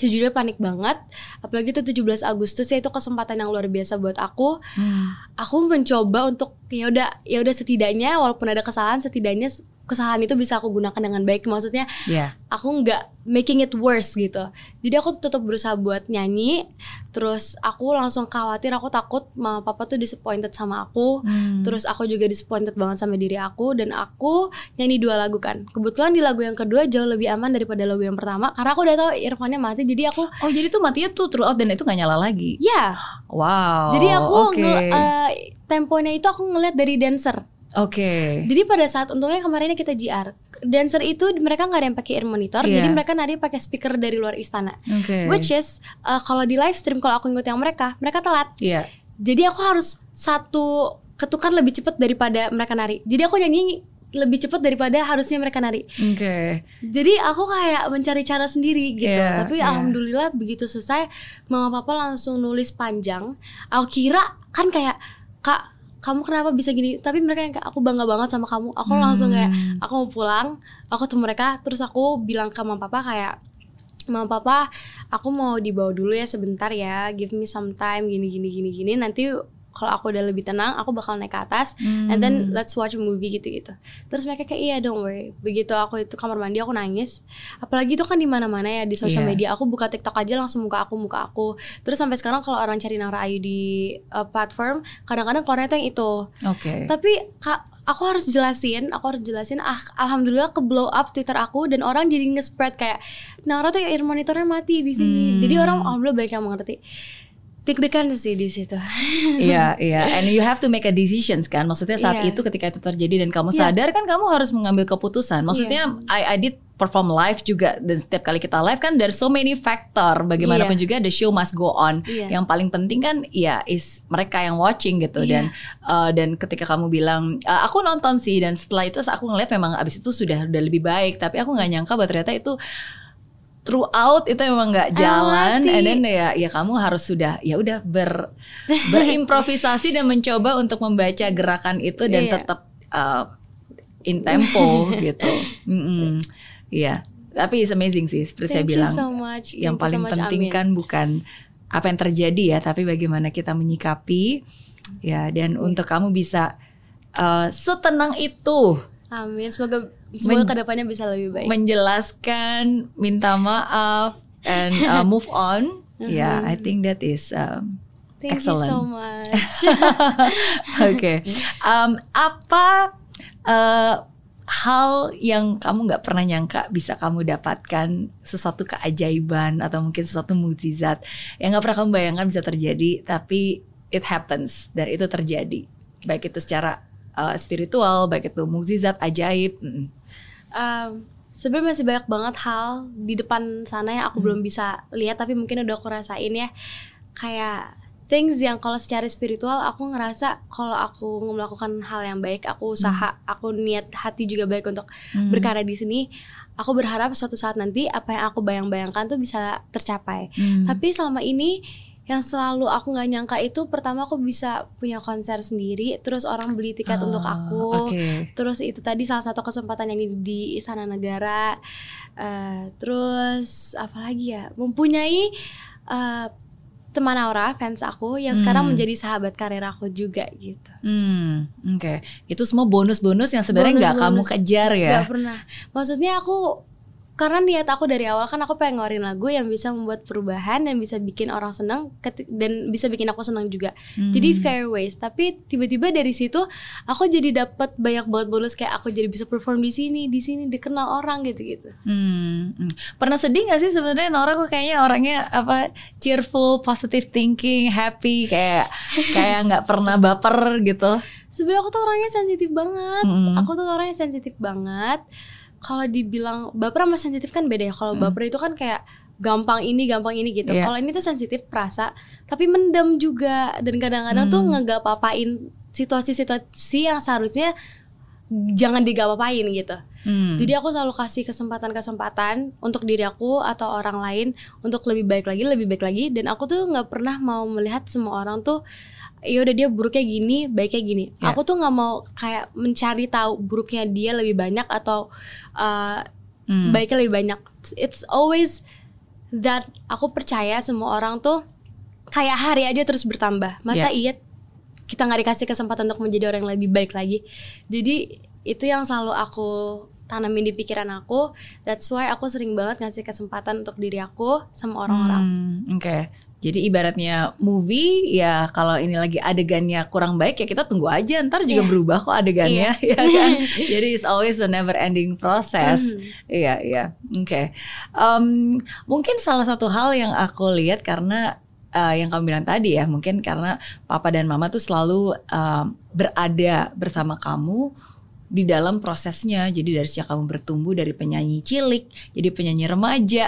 jujurnya panik banget apalagi itu 17 Agustus ya itu kesempatan yang luar biasa buat aku
Hmm.
aku mencoba untuk ya udah ya udah setidaknya walaupun ada kesalahan setidaknya kesalahan itu bisa aku gunakan dengan baik maksudnya
Iya.
aku nggak making it worse gitu jadi aku tetap berusaha buat nyanyi terus aku langsung khawatir aku takut mama papa tuh disappointed sama aku
Hmm.
terus aku juga disappointed banget sama diri aku dan aku nyanyi dua lagu kan kebetulan di lagu yang kedua jauh lebih aman daripada lagu yang pertama karena aku udah tahu earphone-nya mati jadi aku
Oh jadi tuh matinya tuh throughout dan itu nggak nyala lagi.
ya
Wow.
jadi aku
oke.
nge- eh, temponya itu aku ngeliat dari dancer
Oke.
Jadi pada saat untungnya kemarinnya kita JR, dancer itu mereka nggak ada yang pakai ear monitor,
Iya.
jadi mereka nari pakai speaker dari luar istana.
Oke.
Which is uh, kalau di live stream kalau aku ngikut yang mereka, mereka telat.
Iya.
Jadi aku harus satu ketukan lebih cepat daripada mereka nari. Jadi aku nyanyi lebih cepat daripada harusnya mereka nari.
Oke.
Jadi aku kayak mencari cara sendiri gitu.
Iya,
Tapi
iya.
alhamdulillah begitu selesai, mama papa langsung nulis panjang. Aku kira kan kayak kak kamu kenapa bisa gini? Tapi mereka yang kayak aku bangga banget sama kamu. Aku langsung kayak
Hmm.
aku mau pulang, aku ketemu mereka, terus aku bilang ke mama papa kayak Mama papa, aku mau dibawa dulu ya sebentar ya, give me some time gini gini gini gini. Nanti kalau aku udah lebih tenang, aku bakal naik ke atas, and then
Hmm.
let's watch a movie gitu gitu. Terus mereka kayak iya don't worry. Begitu aku itu kamar mandi aku nangis. Apalagi itu kan di mana mana ya di sosial
Iya.
media. Aku buka TikTok aja langsung muka aku muka aku. Terus sampai sekarang kalau orang cari Nara Ayu di uh, platform, kadang-kadang keluarnya tuh yang itu.
Oke.
Tapi kak aku harus jelasin, aku harus jelasin. Ah, alhamdulillah ke blow up Twitter aku dan orang jadi nge-spread kayak Nara tuh ear monitornya mati di sini.
Hmm.
Jadi orang alhamdulillah banyak yang mengerti. Deg-degan sih di situ.
Iya, iya. And you have to make a decisions kan. Maksudnya saat
Iya.
itu ketika itu terjadi dan kamu
Iya.
sadar kan kamu harus mengambil keputusan. Maksudnya I, I did perform live juga dan setiap kali kita live kan there's so many factor. Bagaimanapun
Iya.
juga the show must go on.
Iya.
Yang paling penting kan ya is mereka yang watching gitu
Iya.
dan uh, dan ketika kamu bilang "Uh, aku nonton sih dan setelah itu aku ngeliat memang abis itu sudah udah lebih baik tapi aku nggak nyangka bahwa ternyata itu throughout itu memang nggak jalan
Amati.
and then ya ya kamu harus sudah ya udah ber berimprovisasi dan mencoba untuk membaca gerakan itu dan
Iya.
tetap uh, in tempo gitu. Mm-mm. Iya. Tapi it's amazing sih seperti saya
Thank you
bilang.
so much.
Yang
Thank so
paling
much,
penting
Amin.
kan bukan apa yang terjadi ya, tapi bagaimana kita menyikapi ya dan
Iya.
untuk kamu bisa uh, setenang itu
Amin. Semoga semoga
Men-
ke depannya bisa lebih baik.
menjelaskan, minta maaf and uh, move on. Ya,
Mhm.
I think that is um,
Thank
excellent.
you so much.
Oke, Em, apa eh, hal yang kamu nggak pernah nyangka bisa kamu dapatkan sesuatu keajaiban atau mungkin sesuatu mukjizat yang nggak pernah kamu bayangkan bisa terjadi, tapi it happens dan itu terjadi, baik itu secara eh, spiritual, baik itu mukjizat, ajaib. mm.
Um, Sebenarnya masih banyak banget hal di depan sana yang aku
Hmm.
belum bisa lihat tapi mungkin udah aku rasain ya. Kayak things yang kalau secara spiritual aku ngerasa kalau aku melakukan hal yang baik, aku usaha, aku niat hati juga baik untuk
Hmm.
berkarya di sini. Aku berharap suatu saat nanti apa yang aku bayang-bayangkan tuh bisa tercapai.
Hmm.
Tapi selama ini yang selalu aku nggak nyangka itu pertama aku bisa punya konser sendiri, terus orang beli tiket untuk
Ah,
aku.
Oke.
Terus itu tadi salah satu kesempatan yang di, di Istana Negara. Eh, terus apa lagi ya? Mempunyai eh, teman Aura fans aku yang sekarang
Hmm.
menjadi sahabat karir aku juga gitu.
Hmm, oke. Itu semua bonus-bonus yang sebenarnya nggak kamu kejar ya.
Gak pernah. Maksudnya aku karena niat aku dari awal kan aku pengen ngeluarin lagu yang bisa membuat perubahan dan bisa bikin orang senang dan bisa bikin aku senang juga.
Hmm.
Jadi fair ways. Tapi tiba-tiba dari situ aku jadi dapat banyak banget bonus kayak aku jadi bisa perform di sini, di sini dikenal orang gitu-gitu.
Hmm, hmm. Pernah sedih gak sih sebenarnya Nora kok kayaknya orangnya apa cheerful, positive thinking, happy kayak kayak nggak pernah baper gitu.
Sebenarnya aku tuh orangnya sensitif banget.
Mm-mm.
Aku tuh orangnya sensitif banget. Kalau dibilang baper sama sensitif kan beda ya. Kalau
Mm.
baper itu kan kayak gampang ini, gampang ini gitu.
Iya.
Kalau ini tuh sensitif, perasa, tapi mendem juga dan kadang-kadang tuh
Hmm.
ngegap apain situasi-situasi yang seharusnya jangan digap-apain gitu.
Hmm.
Jadi aku selalu kasih kesempatan-kesempatan untuk diri aku atau orang lain untuk lebih baik lagi, lebih baik lagi. Dan aku tuh nggak pernah mau melihat semua orang tuh, ya udah dia buruknya gini, baiknya gini.
Ya.
Aku tuh nggak mau kayak mencari tahu buruknya dia lebih banyak atau uh,
Hmm.
baiknya lebih banyak. It's always that aku percaya semua orang tuh kayak hari aja terus bertambah. Masa iya kita nggak dikasih kesempatan untuk menjadi orang yang lebih baik lagi. Jadi itu yang selalu aku tanamin di pikiran aku. That's why aku sering banget ngasih kesempatan untuk diri aku sama orang-orang.
Hmm, Oke. Jadi ibaratnya movie ya kalau ini lagi adegannya kurang baik ya kita tunggu aja ntar juga
Iya.
berubah kok adegannya ya kan. Jadi it's always a never ending process.
Mhm.
Iya iya. Oke. Em, mungkin salah satu hal yang aku lihat karena eh, yang kamu bilang tadi ya mungkin karena papa dan mama tuh selalu em, berada bersama kamu di dalam prosesnya. Jadi dari sejak kamu bertumbuh dari penyanyi cilik jadi penyanyi remaja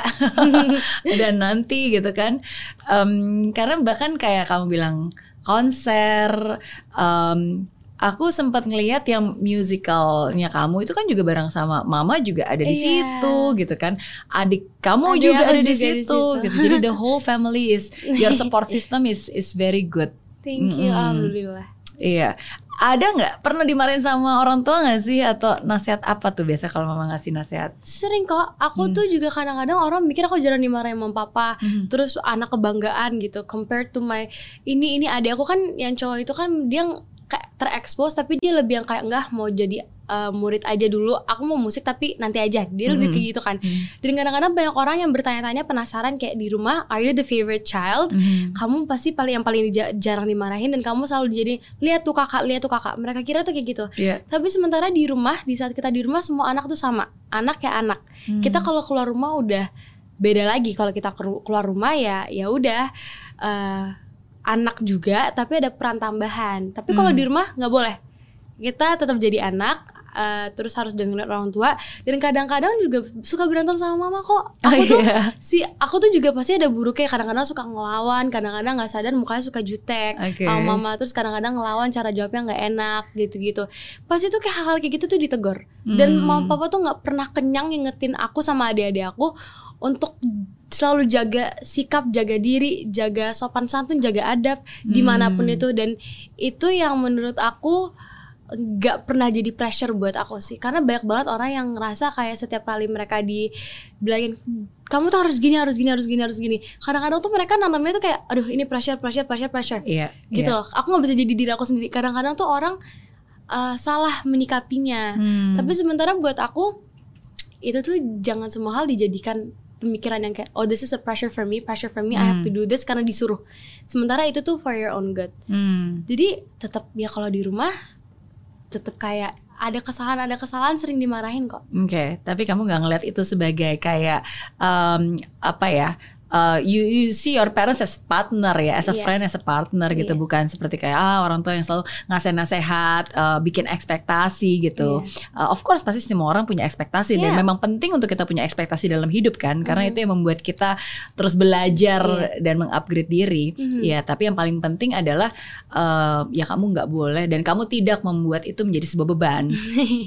dan nanti gitu kan. Em, karena bahkan kayak kamu bilang konser em, Aku sempat ngelihat yang musicalnya kamu itu kan juga bareng sama mama juga ada di
Iya.
situ gitu kan. Adik kamu
Adik
juga ada di
juga di
situ
situ.
gitu. Jadi the whole family is your support system is is very good.
Thank you,
Mm-mm.
alhamdulillah.
Iya. Ada nggak pernah dimarahin sama orang tua nggak sih atau nasihat apa tuh biasa kalau mama ngasih nasihat?
Sering kok. Aku
Hmm.
tuh juga kadang-kadang orang mikir aku jarang dimarahin sama papa.
Hmm.
terus anak kebanggaan gitu compared to my ini ini adik aku kan yang cowok itu kan dia ng- kayak terekspos tapi dia lebih yang kayak enggak mau jadi uh, murid aja dulu aku mau musik tapi nanti aja dia lebih
Hmm.
kayak gitu kan
Hmm.
dan kadang-kadang banyak orang yang bertanya-tanya penasaran kayak di rumah are you the favorite child
Hmm.
kamu pasti paling yang paling dija- jarang dimarahin dan kamu selalu dijadiin lihat tuh kakak lihat tuh kakak mereka kira tuh kayak gitu
Iya.
tapi sementara di rumah di saat kita di rumah semua anak tuh sama anak ya anak
Hmm.
kita kalau keluar rumah udah beda lagi kalau kita keluar rumah ya ya udah eh, anak juga tapi ada peran tambahan tapi kalau
Hmm.
di rumah nggak boleh kita tetap jadi anak eh, terus harus dengerin orang tua dan kadang-kadang juga suka berantem sama mama kok aku
Oh,
tuh
iya.
si aku tuh juga pasti ada buruknya kadang-kadang suka ngelawan kadang-kadang nggak sadar mukanya suka jutek
Oke.
sama mama terus kadang-kadang ngelawan cara jawabnya nggak enak gitu-gitu pasti tuh kayak hal-hal kayak gitu tuh ditegur dan
Hmm.
mama papa tuh nggak pernah kenyang ngingetin aku sama adik-adik aku untuk selalu jaga sikap, jaga diri, jaga sopan santun, jaga adab di mana pun
Hmm.
itu dan itu yang menurut aku nggak pernah jadi pressure buat aku sih karena banyak banget orang yang ngerasa kayak setiap kali mereka dibilangin kamu tuh harus gini harus gini harus gini harus gini kadang-kadang tuh mereka nanamnya tuh kayak aduh ini pressure pressure pressure pressure
Iya.
gitu
iya.
loh aku nggak bisa jadi diri aku sendiri kadang-kadang tuh orang uh, salah menyikapinya
Hmm.
tapi sementara buat aku itu tuh jangan semua hal dijadikan pemikiran yang kayak oh this is a pressure for me pressure for me I have to do this karena disuruh sementara itu tuh for your own good
Hmm.
jadi tetap ya kalau di rumah tetap kayak ada kesalahan ada kesalahan sering dimarahin kok
Oke, tapi kamu nggak ngeliat itu sebagai kayak um, apa ya? Uh, you you see your parents as partner ya, as a
Iya.
friend, as a partner gitu,
Iya.
bukan seperti kayak ah orang tua yang selalu ngasih nasihat, uh, bikin ekspektasi gitu. Uh, of course pasti semua orang punya ekspektasi dan
Iya.
memang penting untuk kita punya ekspektasi dalam hidup kan, karena
Mhm.
itu yang membuat kita terus belajar
Iya.
dan mengupgrade diri.
Mhm.
Ya, tapi yang paling penting adalah uh, ya kamu nggak boleh dan kamu tidak membuat itu menjadi sebuah beban.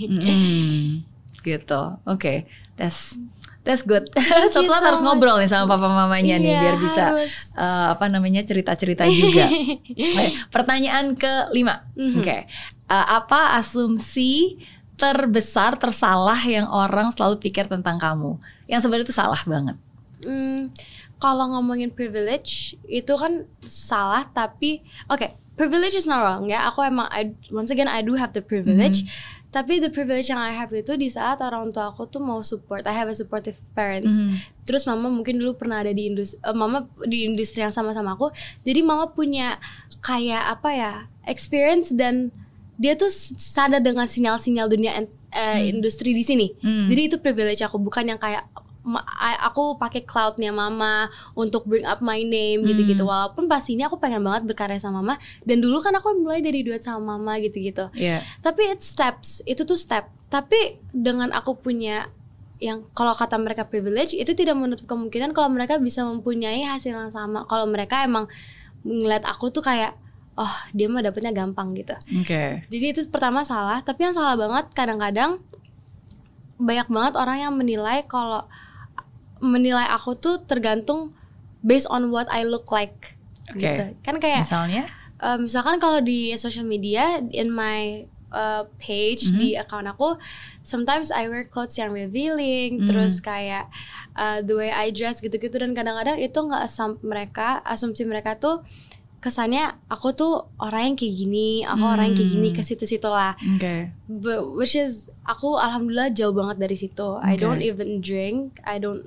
Mm, gitu. Oke, that's that's good. Suatu saat
so
harus
much.
ngobrol nih sama papa mamanya nih
Iya,
biar bisa
harus.
uh, apa namanya cerita-cerita juga. Oke, pertanyaan kelima.
Mhm.
Oke, Uh, apa asumsi terbesar tersalah yang orang selalu pikir tentang kamu? Yang sebenarnya itu salah banget.
Hmm, kalau ngomongin privilege itu kan salah tapi oke privilege is not wrong ya aku emang I, once again I do have the privilege tapi the privilege yang I have itu di saat orang tua aku tuh mau support I have a supportive parents
Mhm.
terus mama mungkin dulu pernah ada di industri mama di industri yang sama sama aku jadi mama punya kayak apa ya experience dan dia tuh sadar dengan sinyal-sinyal dunia en- eh, industri di sini
Hmm.
jadi itu privilege aku bukan yang kayak aku pakai cloudnya mama untuk bring up my name gitu-gitu
Hmm.
walaupun pastinya aku pengen banget berkarya sama mama dan dulu kan aku mulai dari duet sama mama gitu-gitu
Iya.
tapi it's steps itu tuh step tapi dengan aku punya yang kalau kata mereka privilege itu tidak menutup kemungkinan kalau mereka bisa mempunyai hasil yang sama kalau mereka emang ngeliat aku tuh kayak oh dia mah dapetnya gampang gitu
Oke.
jadi itu pertama salah tapi yang salah banget kadang-kadang banyak banget orang yang menilai kalau menilai aku tuh tergantung based on what I look like
Oke.
gitu kan kayak
Misalnya?
eh, misalkan kalau di social media in my uh, page
Mhm.
di account aku sometimes I wear clothes yang revealing
Hmm.
terus kayak uh, the way I dress gitu-gitu dan kadang-kadang itu nggak asum mereka asumsi mereka tuh kesannya aku tuh orang yang kayak gini aku orang yang kayak gini
Hmm.
ke situ-situ lah
Oke.
But which is aku alhamdulillah jauh banget dari situ. I
Okay.
don't even drink, I don't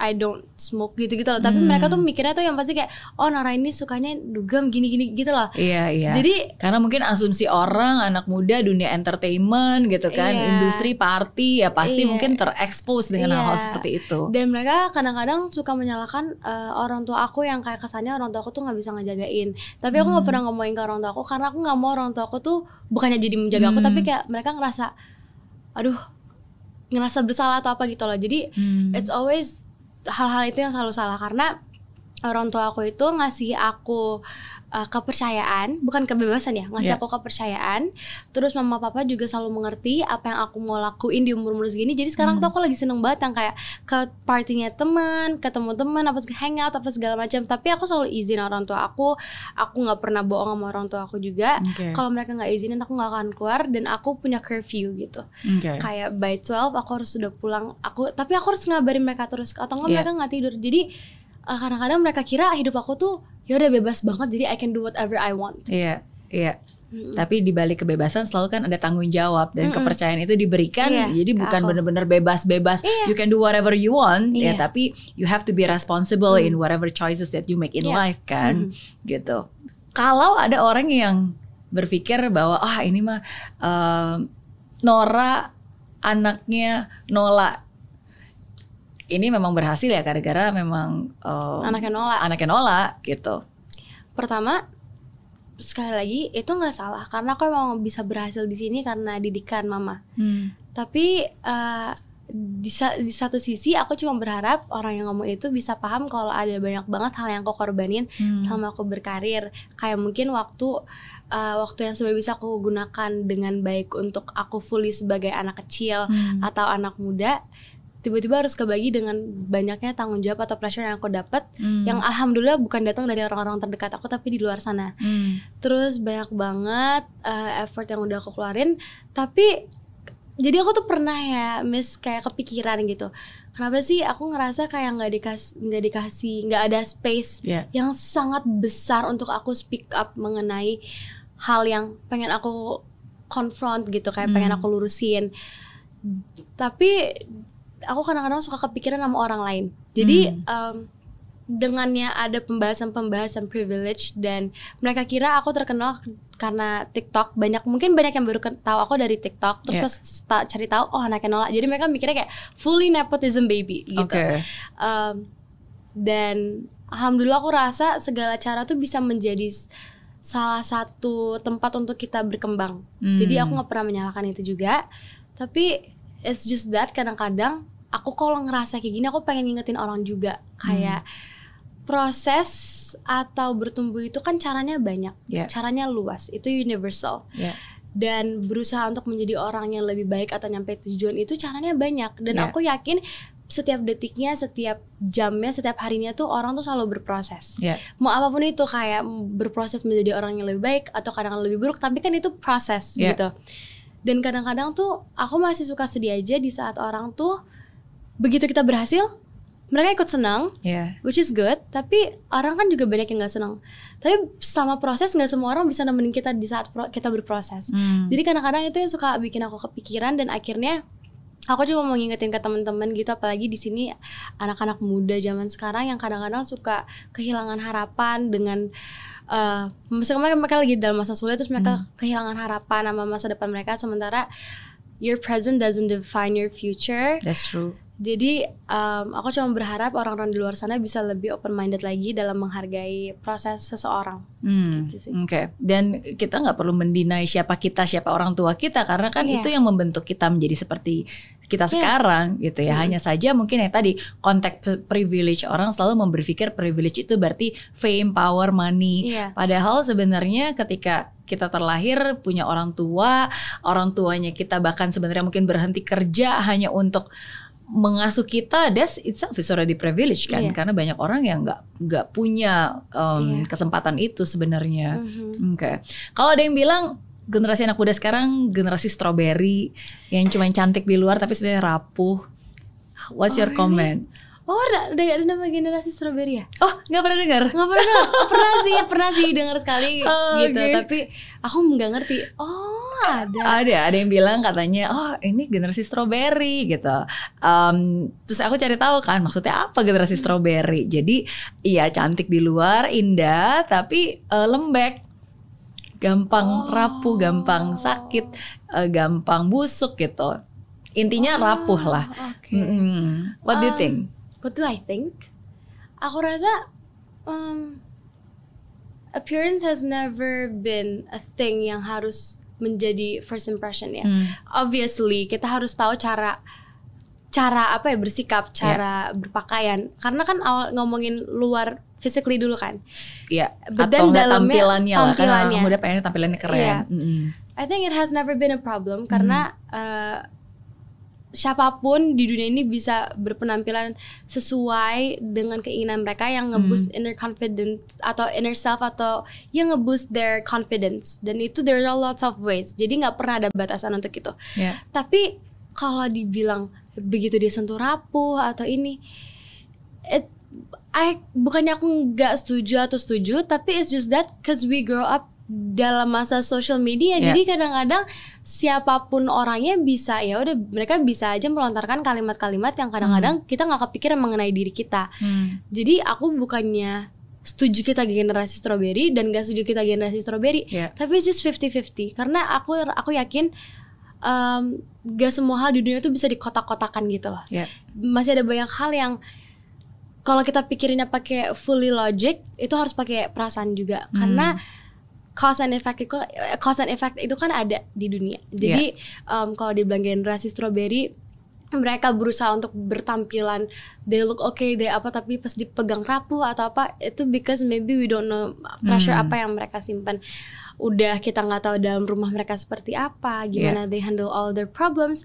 I don't smoke gitu-gitu loh. Tapi
Hmm.
mereka tuh mikirnya tuh yang pasti kayak oh Nara ini sukanya dugem gini-gini gitu loh.
Iya, iya.
Jadi
Karena mungkin asumsi orang anak muda dunia entertainment gitu kan,
Iya.
industri party ya pasti
Iya.
mungkin terekspos dengan
Iya.
hal-hal seperti itu.
dan mereka kadang-kadang suka menyalahkan eh, orang tua aku yang kayak kesannya orang tua aku tuh nggak bisa ngejagain. Tapi aku nggak
Hmm.
pernah ngomongin ke orang tua aku karena aku nggak mau orang tua aku tuh bukannya jadi menjaga aku
Hmm.
tapi kayak mereka ngerasa aduh ngerasa bersalah atau apa gitu loh. Jadi
Hmm.
it's always hal-hal itu yang selalu salah. Karena orang tua aku itu ngasih aku uh, kepercayaan bukan kebebasan ya ngasih
Yeah.
aku kepercayaan terus mama papa juga selalu mengerti apa yang aku mau lakuin di umur umur segini jadi sekarang
Hmm.
tuh aku lagi seneng banget yang kayak ke partinya teman ketemu teman apa segala hangout apa segala macam tapi aku selalu izin orang tua aku aku nggak pernah bohong sama orang tua aku juga
Oke.
kalau mereka nggak izinin aku nggak akan keluar dan aku punya curfew gitu
Oke.
kayak by 12 aku harus sudah pulang aku tapi aku harus ngabarin mereka terus atau enggak
Iya.
mereka nggak tidur jadi uh, kadang-kadang mereka kira hidup aku tuh ya udah bebas banget jadi I can do whatever I want
Iya, iya. Hmm. Tapi di balik kebebasan selalu kan ada tanggung jawab dan hmm. kepercayaan itu diberikan.
Iya,
jadi bukan benar-benar bebas-bebas.
Iya.
You can do whatever you want ya,
Iya.
tapi you have to be responsible
Hmm.
in whatever choices that you make in
Iya.
life kan.
Mhm.
Gitu. Kalau ada orang yang berpikir bahwa ah ini mah em, Nora anaknya Nola ini memang berhasil ya gara-gara memang em,
Anaknya Nola.
anaknya Nola gitu.
Pertama sekali lagi itu nggak salah karena aku emang bisa berhasil di sini karena didikan mama. Tapi eh, di, di satu sisi aku cuma berharap orang yang ngomong itu bisa paham kalau ada banyak banget hal yang aku korbanin
Hmm.
selama aku berkarir. Kayak mungkin waktu eh, waktu yang sebenarnya bisa aku gunakan dengan baik untuk aku fully sebagai anak kecil
Hmm.
atau anak muda tiba-tiba harus kebagi dengan banyaknya tanggung jawab atau pressure yang aku dapat
Hmm.
yang alhamdulillah bukan datang dari orang-orang terdekat aku tapi di luar sana
Hmm.
terus banyak banget uh, effort yang udah aku keluarin tapi jadi aku tuh pernah ya miss kayak kepikiran gitu kenapa sih aku ngerasa kayak nggak dikasih nggak dikasih nggak ada space
Yeah.
yang sangat besar untuk aku speak up mengenai hal yang pengen aku confront gitu kayak pengen
Hmm.
aku lurusin tapi aku kadang-kadang suka kepikiran sama orang lain jadi
Hmm.
em, dengannya ada pembahasan-pembahasan privilege dan mereka kira aku terkenal karena TikTok banyak mungkin banyak yang baru tahu aku dari TikTok terus
Yeah.
pas ta- cari tahu oh anaknya Nola jadi mereka mikirnya kayak fully nepotism baby gitu
Oke.
Um, dan alhamdulillah aku rasa segala cara tuh bisa menjadi salah satu tempat untuk kita berkembang
Hmm.
jadi aku nggak pernah menyalahkan itu juga tapi it's just that kadang-kadang aku kalau ngerasa kayak gini aku pengen ngingetin orang juga kayak proses atau bertumbuh itu kan caranya banyak
Ya.
caranya luas itu universal
Ya.
dan berusaha untuk menjadi orang yang lebih baik atau nyampe tujuan itu caranya banyak dan
Ya.
aku yakin setiap detiknya, setiap jamnya, setiap harinya tuh orang tuh selalu berproses.
Ya.
Mau apa pun itu kayak berproses menjadi orang yang lebih baik atau kadang lebih buruk, tapi kan itu proses
Ya.
gitu. Dan kadang-kadang tuh aku masih suka sedih aja di saat orang tuh begitu kita berhasil, mereka ikut senang,
Ya.
which is good. Tapi orang kan juga banyak yang nggak senang. Tapi sama proses nggak semua orang bisa nemenin kita di saat pro- kita berproses.
Hmm.
Jadi kadang-kadang itu yang suka bikin aku kepikiran dan akhirnya aku cuma mau ngingetin ke teman-teman gitu apalagi di sini anak-anak muda zaman sekarang yang kadang-kadang suka kehilangan harapan dengan eh misalnya mereka lagi dalam masa sulit terus mereka kehilangan harapan sama masa depan mereka sementara your present doesn't define your future.
That's true.
Jadi em, aku cuma berharap orang-orang di luar sana bisa lebih open minded lagi dalam menghargai proses seseorang.
Hmm,
Gitu.
Oke, dan kita nggak perlu mendinai siapa kita, siapa orang tua kita, karena kan
Iya.
itu yang membentuk kita menjadi seperti kita
Iya.
sekarang, gitu ya.
Mm.
Hanya saja mungkin yang tadi konteks privilege orang selalu berpikir privilege itu berarti fame, power, money.
Iya.
Padahal sebenarnya ketika kita terlahir punya orang tua, orang tuanya kita bahkan sebenarnya mungkin berhenti kerja hanya untuk mengasuh kita, that's itself is already privilege kan?
Iya.
Karena banyak orang yang nggak nggak punya um,
Iya.
kesempatan itu sebenarnya.
Mhm.
Oke. Kalau ada yang bilang generasi anak muda sekarang generasi strawberry yang cuma cantik di luar tapi sebenarnya rapuh. What's
Oh,
your
really?
comment?
Oh, ada, ada, ada nama generasi strawberry ya?
Oh, nggak pernah dengar.
nggak pernah pernah sih pernah sih dengar sekali
Oh,
gitu
oke.
tapi aku nggak ngerti oh ada
Ada, ada yang bilang katanya, oh ini generasi strawberry gitu. Em, terus aku cari tahu kan maksudnya apa generasi strawberry. Jadi iya cantik di luar, indah, tapi eh, lembek, gampang
Oh.
rapuh, gampang sakit, eh, gampang busuk gitu. Intinya rapuh lah.
oke
Mm-mm. What do you
Um,
think?
what do I think aku rasa um, appearance has never been a thing yang harus menjadi first impression ya
Hmm.
obviously kita harus tahu cara cara apa ya bersikap cara berpakaian karena kan awal ngomongin luar physically dulu kan
Iya.
But
Atau
dalamnya-
tampilannya lah. Karena muda pengen tampilannya keren.
Iya.
Mm-mm.
I think it has never been a problem karena uh, siapa pun di dunia ini bisa berpenampilan sesuai dengan keinginan mereka yang ngeboost inner confidence atau inner self atau yang ngeboost their confidence. Dan itu there are lots of ways. Jadi nggak pernah ada batasan untuk itu.
Iya.
tapi kalau dibilang begitu dia sentuh rapuh atau ini it I bukannya aku nggak setuju atau setuju tapi it's just that cause we grow up dalam masa social media
Yeah.
jadi kadang-kadang siapa pun orangnya bisa ya udah mereka bisa aja melontarkan kalimat-kalimat yang kadang-kadang kita nggak kepikiran mengenai diri kita
Hmm.
jadi aku bukannya setuju kita generasi strawberry dan gak setuju kita generasi strawberry
Ya.
tapi it's just 50-50 karena aku aku yakin um, gak semua hal di dunia itu bisa dikotak-kotakan gitu loh
Ya.
masih ada banyak hal yang kalau kita pikirinnya pakai fully logic itu harus pakai perasaan juga
Hmm.
karena cause and effect itu cause and effect itu kan ada di dunia. Jadi um, kalau dibilang generasi strawberry mereka berusaha untuk bertampilan they look okay they apa tapi pas dipegang rapuh atau apa itu because maybe we don't know pressure
Hmm.
apa yang mereka simpan. Udah kita nggak tahu dalam rumah mereka seperti apa gimana they handle all their problems.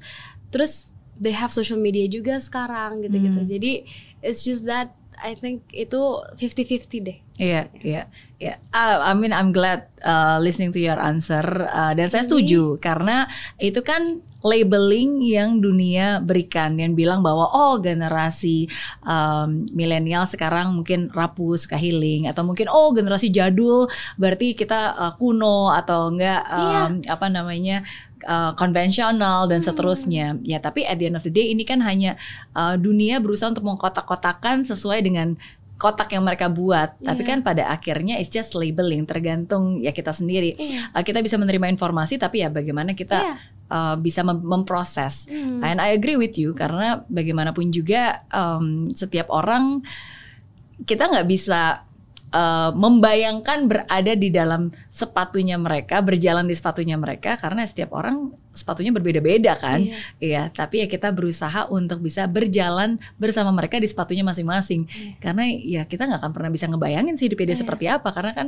Terus they have social media juga sekarang gitu-gitu.
Hmm.
jadi it's just that I think itu 50-50 deh.
Iya, iya, iya. Ah, I mean, I'm glad uh, listening to your answer uh, dan saya setuju. Karena itu kan labeling yang dunia berikan yang bilang bahwa oh generasi um, milenial sekarang mungkin rapuh suka healing atau mungkin oh generasi jadul berarti kita uh, kuno atau enggak um, apa namanya uh, konvensional dan seterusnya ya tapi at the end of the day ini kan hanya uh, dunia berusaha untuk mengkotak-kotakan sesuai dengan kotak yang mereka buat tapi
Iya.
kan pada akhirnya it's just labeling tergantung ya kita sendiri
Iya.
Uh, kita bisa menerima informasi tapi ya bagaimana kita
Iya.
uh, bisa mem- memproses
Hmm.
and I agree with you karena bagaimanapun juga um, setiap orang kita nggak bisa uh, membayangkan berada di dalam sepatunya mereka berjalan di sepatunya mereka karena setiap orang sepatunya berbeda-beda kan
Iya.
Iya, tapi ya kita berusaha untuk bisa berjalan bersama mereka di sepatunya masing-masing.
Iya.
Karena ya kita nggak akan pernah bisa ngebayangin sih hidupnya dia
Iya.
seperti apa karena kan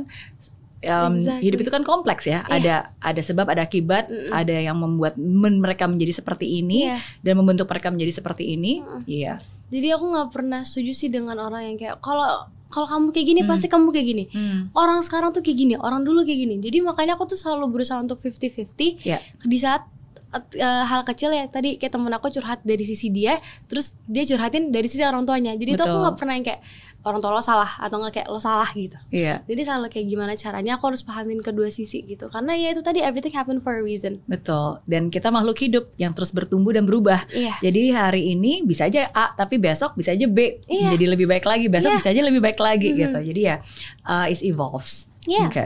um,
Exactly.
hidup itu kan kompleks ya.
Iya.
Ada ada sebab, ada akibat,
Mm-mm.
ada yang membuat men- mereka menjadi seperti ini
Iya.
dan membentuk mereka menjadi seperti ini. Iya.
Jadi aku nggak pernah setuju sih dengan orang yang kayak kalau kalau kamu kayak gini
Hmm.
pasti kamu kayak gini.
Hmm.
Orang sekarang tuh kayak gini, orang dulu kayak gini. Jadi makanya aku tuh selalu berusaha untuk 50-50
Iya.
di saat eh, hal kecil ya tadi kayak temen aku curhat dari sisi dia, terus dia curhatin dari sisi orang tuanya. Jadi itu aku
Betul.
nggak pernah yang kayak orang tua lo salah atau nggak kayak lo salah gitu.
Iya,
Jadi selalu kayak gimana caranya aku harus pahamin kedua sisi gitu. Karena ya itu tadi everything happen for a reason.
betul. Dan kita makhluk hidup yang terus bertumbuh dan berubah.
Iya.
Jadi hari ini bisa aja A, tapi besok bisa aja B.
Iya.
Jadi lebih baik lagi, besok
Iya.
bisa aja lebih baik lagi
Mhm.
gitu. Jadi ya uh, it evolves.
Iya.
Oke.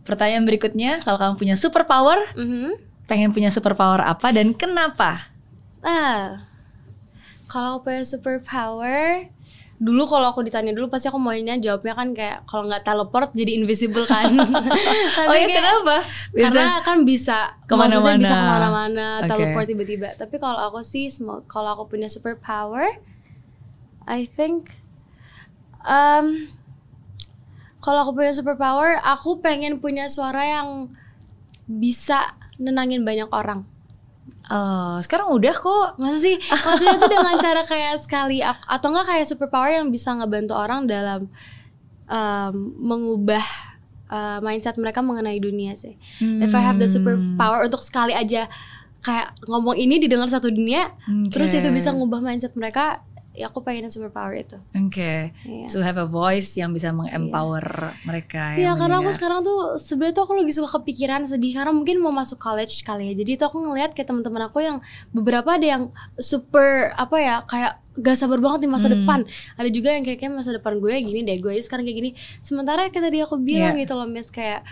Pertanyaan berikutnya, kalau kamu punya superpower,
Mhm.
pengen punya superpower apa dan kenapa?
Ah, kalau punya superpower, dulu kalau aku ditanya dulu pasti aku maunya jawabnya kan kayak kalau nggak teleport jadi invisible kan. Tapi
oh ya
kayak-
kenapa? Biasa
Karena kan bisa
Ke mana-mana.
maksudnya bisa ke mana-mana,
Oke.
teleport tiba-tiba. Tapi kalau aku sih, kalau aku punya superpower, I think, um, kalau aku punya superpower, aku pengen punya suara yang bisa nenangin banyak orang.
Oh, sekarang udah kok.
Masa sih? Maksudnya tuh dengan cara kayak sekali atau enggak kayak superpower yang bisa ngebantu orang dalam um, mengubah uh, mindset mereka mengenai dunia sih. If I have the
Hmm.
superpower untuk sekali aja kayak ngomong ini didengar satu dunia,
Oke.
terus itu bisa ngubah mindset mereka, ya aku pengen superpower itu.
Oke.
Iya.
To have a voice yang bisa mengempower mereka
Iya
yang
karena aku sekarang tuh sebenarnya tuh aku lagi suka kepikiran sedih karena mungkin mau masuk college kali ya. Jadi itu aku ngelihat kayak teman-teman aku yang beberapa ada yang super apa ya kayak gak sabar banget di masa
Hmm.
depan. Ada juga yang kayak, kayak masa depan gue gini deh gue aja sekarang kayak gini. Sementara kayak tadi aku bilang
Iya.
gitu loh Miss kayak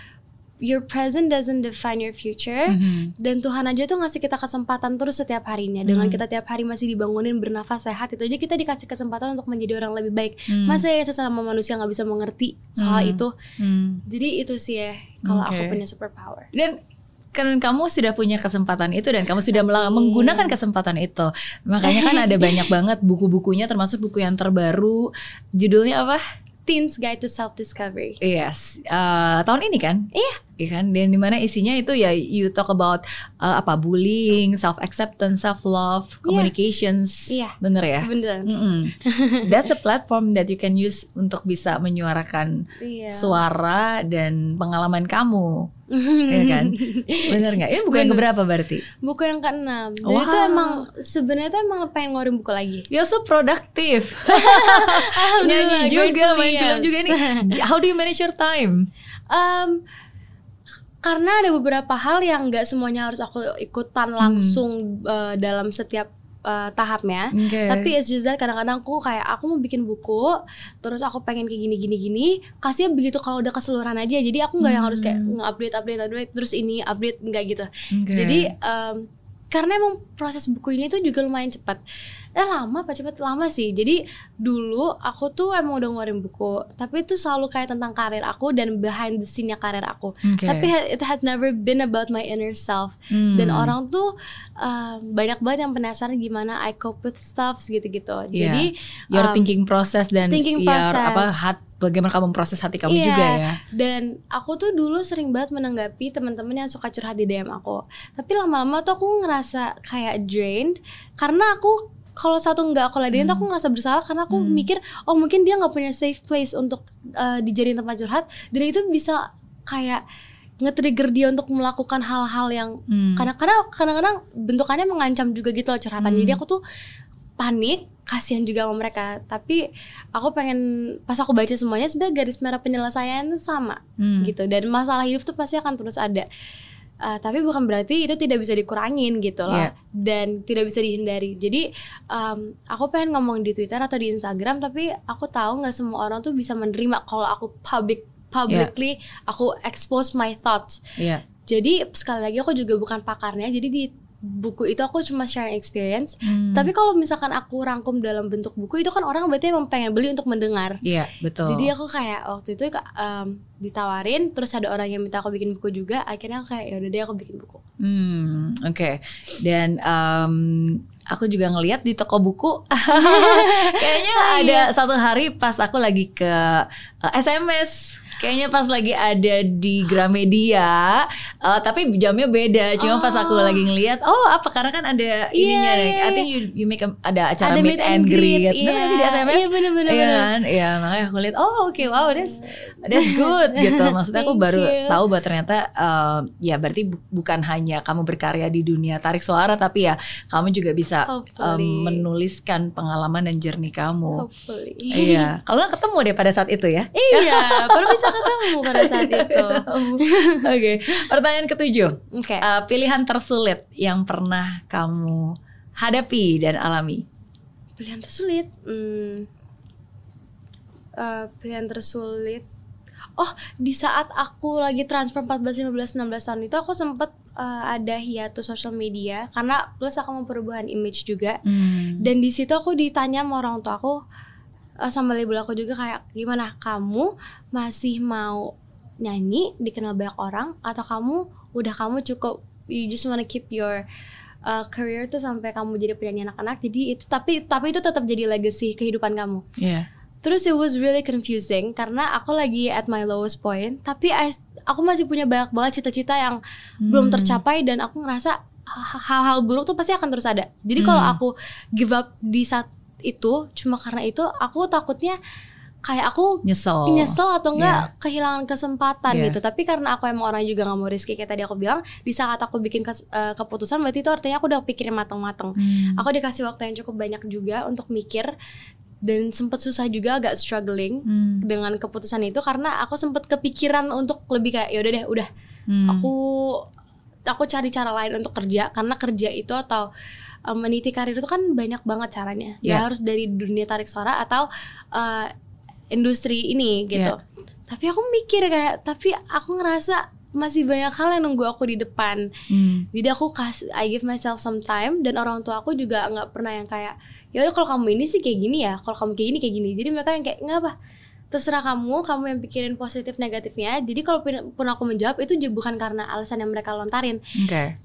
your present doesn't define your future.
Mhm.
Dan Tuhan aja tuh ngasih kita kesempatan terus setiap harinya. Dengan
Hmm.
kita tiap hari masih dibangunin bernafas sehat itu aja kita dikasih kesempatan untuk menjadi orang lebih baik.
Hmm.
Masa ya sesama manusia nggak bisa mengerti soal
Hmm.
itu?
Hmm.
Jadi itu sih ya kalau aku
Oke.
punya superpower.
Dan kan kamu sudah punya kesempatan itu dan kamu sudah mela- menggunakan kesempatan itu. Makanya kan ada banyak banget buku-bukunya termasuk buku yang terbaru. Judulnya apa?
Teens Guide to Self Discovery.
Yes, uh, tahun ini kan?
Iya.
Iya kan, dan di mana isinya itu ya you talk about uh, apa bullying, self acceptance, self love, communications,
Iya.
bener ya?
Beneran.
Mm-mm. That's the platform that you can use untuk bisa menyuarakan
Iya.
suara dan pengalaman kamu, ya kan? Bener nggak? Ini buku yang
Bener.
keberapa berarti?
buku yang keenam. Dan
Wow.
itu emang sebenarnya tuh emang pengen ngeluarin buku lagi.
You're so productive. Nyanyi juga, main film juga ini. How do you manage your time?
Um, karena ada beberapa hal yang nggak semuanya harus aku ikutan langsung uh, dalam setiap uh, tahapnya.
Okay.
Tapi it's just that kadang-kadang aku kayak aku mau bikin buku, terus aku pengen kayak gini gini gini, kasihnya begitu kalau udah keseluruhan aja. Jadi aku nggak yang harus kayak
Hmm.
nge-update update update terus ini update nggak gitu.
Okay.
Jadi um, karena emang proses buku ini tuh juga lumayan cepat. Eh lama apa cepat? Lama sih. Jadi dulu aku tuh emang udah ngeluarin buku, tapi itu selalu kayak tentang karir aku dan behind the scene-nya karir aku.
Okay.
Tapi it has never been about my inner self.
Hmm.
Dan orang tuh uh, banyak banget yang penasaran gimana I cope with stuff gitu-gitu.
Iya.
Jadi
your
um,
thinking process dan
thinking
your
process.
apa hat, bagaimana kamu proses hati kamu
Iya.
juga ya.
Dan aku tuh dulu sering banget menanggapi teman-teman yang suka curhat di DM aku. Tapi lama-lama tuh aku ngerasa kayak drained karena aku kalau satu nggak aku ladenin tuh aku ngerasa bersalah karena aku
Hmm.
mikir oh mungkin dia nggak punya safe place untuk uh, dijadiin tempat curhat dan itu bisa kayak nge-trigger dia untuk melakukan hal-hal yang
Hmm.
kadang-kadang kadang-kadang bentukannya mengancam juga gitu loh curhatan.
Hmm.
Jadi aku tuh panik, kasihan juga sama mereka. Tapi aku pengen pas aku baca semuanya sebenarnya garis merah penyelesaian sama
Hmm.
gitu dan masalah hidup tuh pasti akan terus ada. Uh, tapi bukan berarti itu tidak bisa dikurangin gitu loh
Iya.
dan tidak bisa dihindari. Jadi um, aku pengen ngomong di Twitter atau di Instagram tapi aku tahu nggak semua orang tuh bisa menerima kalau aku public publicly aku expose my thoughts.
Iya.
Jadi sekali lagi aku juga bukan pakarnya. Jadi di buku itu aku cuma sharing experience.
Hmm.
Tapi kalau misalkan aku rangkum dalam bentuk buku itu kan orang berarti emang pengen beli untuk mendengar.
Iya, betul.
Jadi aku kayak waktu itu um, ditawarin, terus ada orang yang minta aku bikin buku juga. Akhirnya aku kayak ya udah deh aku bikin buku.
Hmm, oke. Dan em, aku juga ngelihat di toko buku, kayaknya
Oh,
ada
iya.
satu hari pas aku lagi ke eh, SMS, kayaknya pas lagi ada di Gramedia, eh, tapi jamnya beda. Cuma pas aku
Oh.
lagi ngelihat, oh apa karena kan ada
Iya,
ininya,
iya,
I think you, you make a- ada acara
ada
meet, and greet, Bener nggak sih di SMS?
Iya bener-bener.
Iya kan, iya makanya aku lihat, oh oke, wow, that's that's good gitu. Maksudnya aku baru
you.
tahu bahwa ternyata eh, ya berarti bu- bukan hanya kamu berkarya di dunia tarik suara, tapi ya kamu juga bisa
Hopefully.
menuliskan pengalaman dan journey kamu.
Hopefully.
Iya, kalau ketemu deh pada saat itu ya.
iya, baru bisa ketemu pada saat itu.
Oke, pertanyaan ketujuh,
Oke.
Eh, pilihan tersulit yang pernah kamu hadapi dan alami.
Pilihan tersulit. Hmm. Eh, pilihan tersulit. Oh, di saat aku lagi transfer 14, 15, 16 tahun itu aku sempet eh, ada hiatus social media karena plus aku mau perubahan image juga.
Hmm.
Dan di situ aku ditanya sama orang tua aku eh, sama label aku juga kayak gimana kamu masih mau nyanyi dikenal banyak orang atau kamu udah kamu cukup you just wanna keep your uh, career tuh sampai kamu jadi penyanyi anak-anak jadi itu tapi tapi itu tetap jadi legacy kehidupan kamu
Iya.
terus it was really confusing karena aku lagi at my lowest point tapi I- aku masih punya banyak banget cita-cita yang belum
Hmm.
tercapai dan aku ngerasa ha- hal-hal buruk tuh pasti akan terus ada. Jadi kalau
Hmm.
aku give up di saat itu cuma karena itu aku takutnya kayak aku
Nyesel.
nyesel atau enggak kehilangan kesempatan
Iya.
gitu. Tapi karena aku emang orang juga nggak mau risky kayak tadi aku bilang, di saat aku bikin kes- eh, keputusan berarti itu artinya aku udah pikirin matang-matang.
Hmm.
Aku dikasih waktu yang cukup banyak juga untuk mikir dan sempet susah juga agak struggling
Hmm.
dengan keputusan itu karena aku sempet kepikiran untuk lebih kayak yaudah deh udah
Hmm.
aku aku cari cara lain untuk kerja karena kerja itu atau uh, meniti karir itu kan banyak banget caranya
Yeah.
ya harus dari dunia tarik suara atau uh, industri ini gitu
Yeah.
tapi aku mikir kayak tapi aku ngerasa masih banyak hal yang nunggu aku di depan
Hmm.
jadi aku kasih I give myself some time dan orang tua aku juga nggak pernah yang kayak ya udah kalau kamu ini sih kayak gini ya kalau kamu kayak gini kayak gini jadi mereka yang kayak nggak apa terserah kamu kamu yang pikirin positif negatifnya jadi kalau pun aku menjawab itu juga bukan karena alasan yang mereka lontarin
Oke.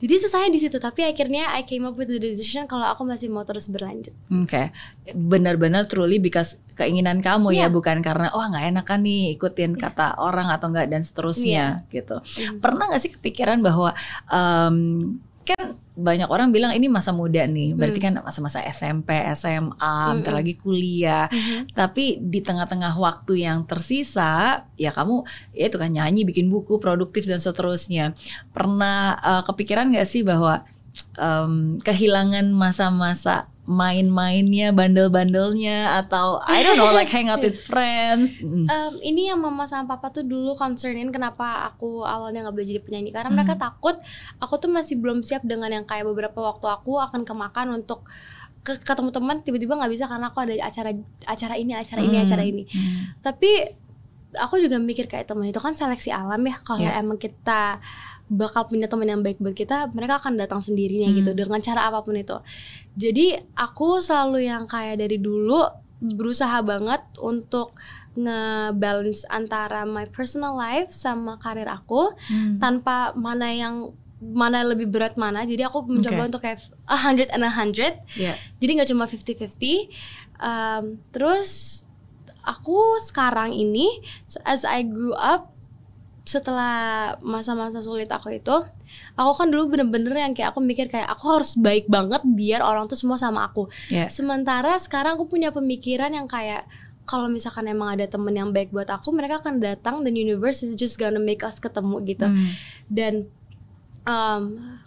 Jadi susahnya di situ tapi akhirnya I came up with the decision kalau aku masih mau terus berlanjut.
Oke, benar-benar truly because keinginan kamu ya,
Iya.
bukan karena oh nggak enak kan nih ikutin kata orang atau enggak dan seterusnya gitu. Pernah nggak sih kepikiran bahwa em, kan banyak orang bilang ini masa muda nih, berarti kan masa-masa SMP, SMA, bentar
Mm-mm.
lagi kuliah.
Mhm.
Tapi di tengah-tengah waktu yang tersisa, ya kamu ya itu kan nyanyi, bikin buku, produktif dan seterusnya. Pernah eh, kepikiran nggak sih bahwa em, kehilangan masa-masa main-mainnya, bandel-bandelnya atau I don't know like hang out with friends. Mm.
Um, ini yang mama sama papa tuh dulu concernin kenapa aku awalnya nggak boleh jadi penyanyi karena mereka
Hmm.
takut aku tuh masih belum siap dengan yang kayak beberapa waktu aku akan kemakan untuk ke ketemu teman tiba-tiba nggak bisa karena aku ada acara acara ini acara ini
Hmm.
acara ini
Hmm.
tapi aku juga mikir kayak teman itu kan seleksi alam ya kalau
Iya.
emang kita bakal punya teman yang baik buat kita mereka akan datang sendirinya
Hmm.
gitu dengan cara apa pun itu jadi aku selalu yang kayak dari dulu berusaha banget untuk nge-balance antara my personal life sama karir aku
Hmm.
tanpa mana yang mana lebih berat mana jadi aku mencoba
Oke.
untuk kayak a hundred and a hundred
Iya.
jadi nggak cuma 50-50 Um, terus aku sekarang ini as I grew up setelah masa-masa sulit aku itu aku kan dulu bener-bener yang kayak aku mikir kayak aku harus baik banget biar orang tuh semua sama aku
Iya.
sementara sekarang aku punya pemikiran yang kayak kalau misalkan emang ada temen yang baik buat aku mereka akan datang dan universe is just gonna make us ketemu gitu
Hmm.
dan um,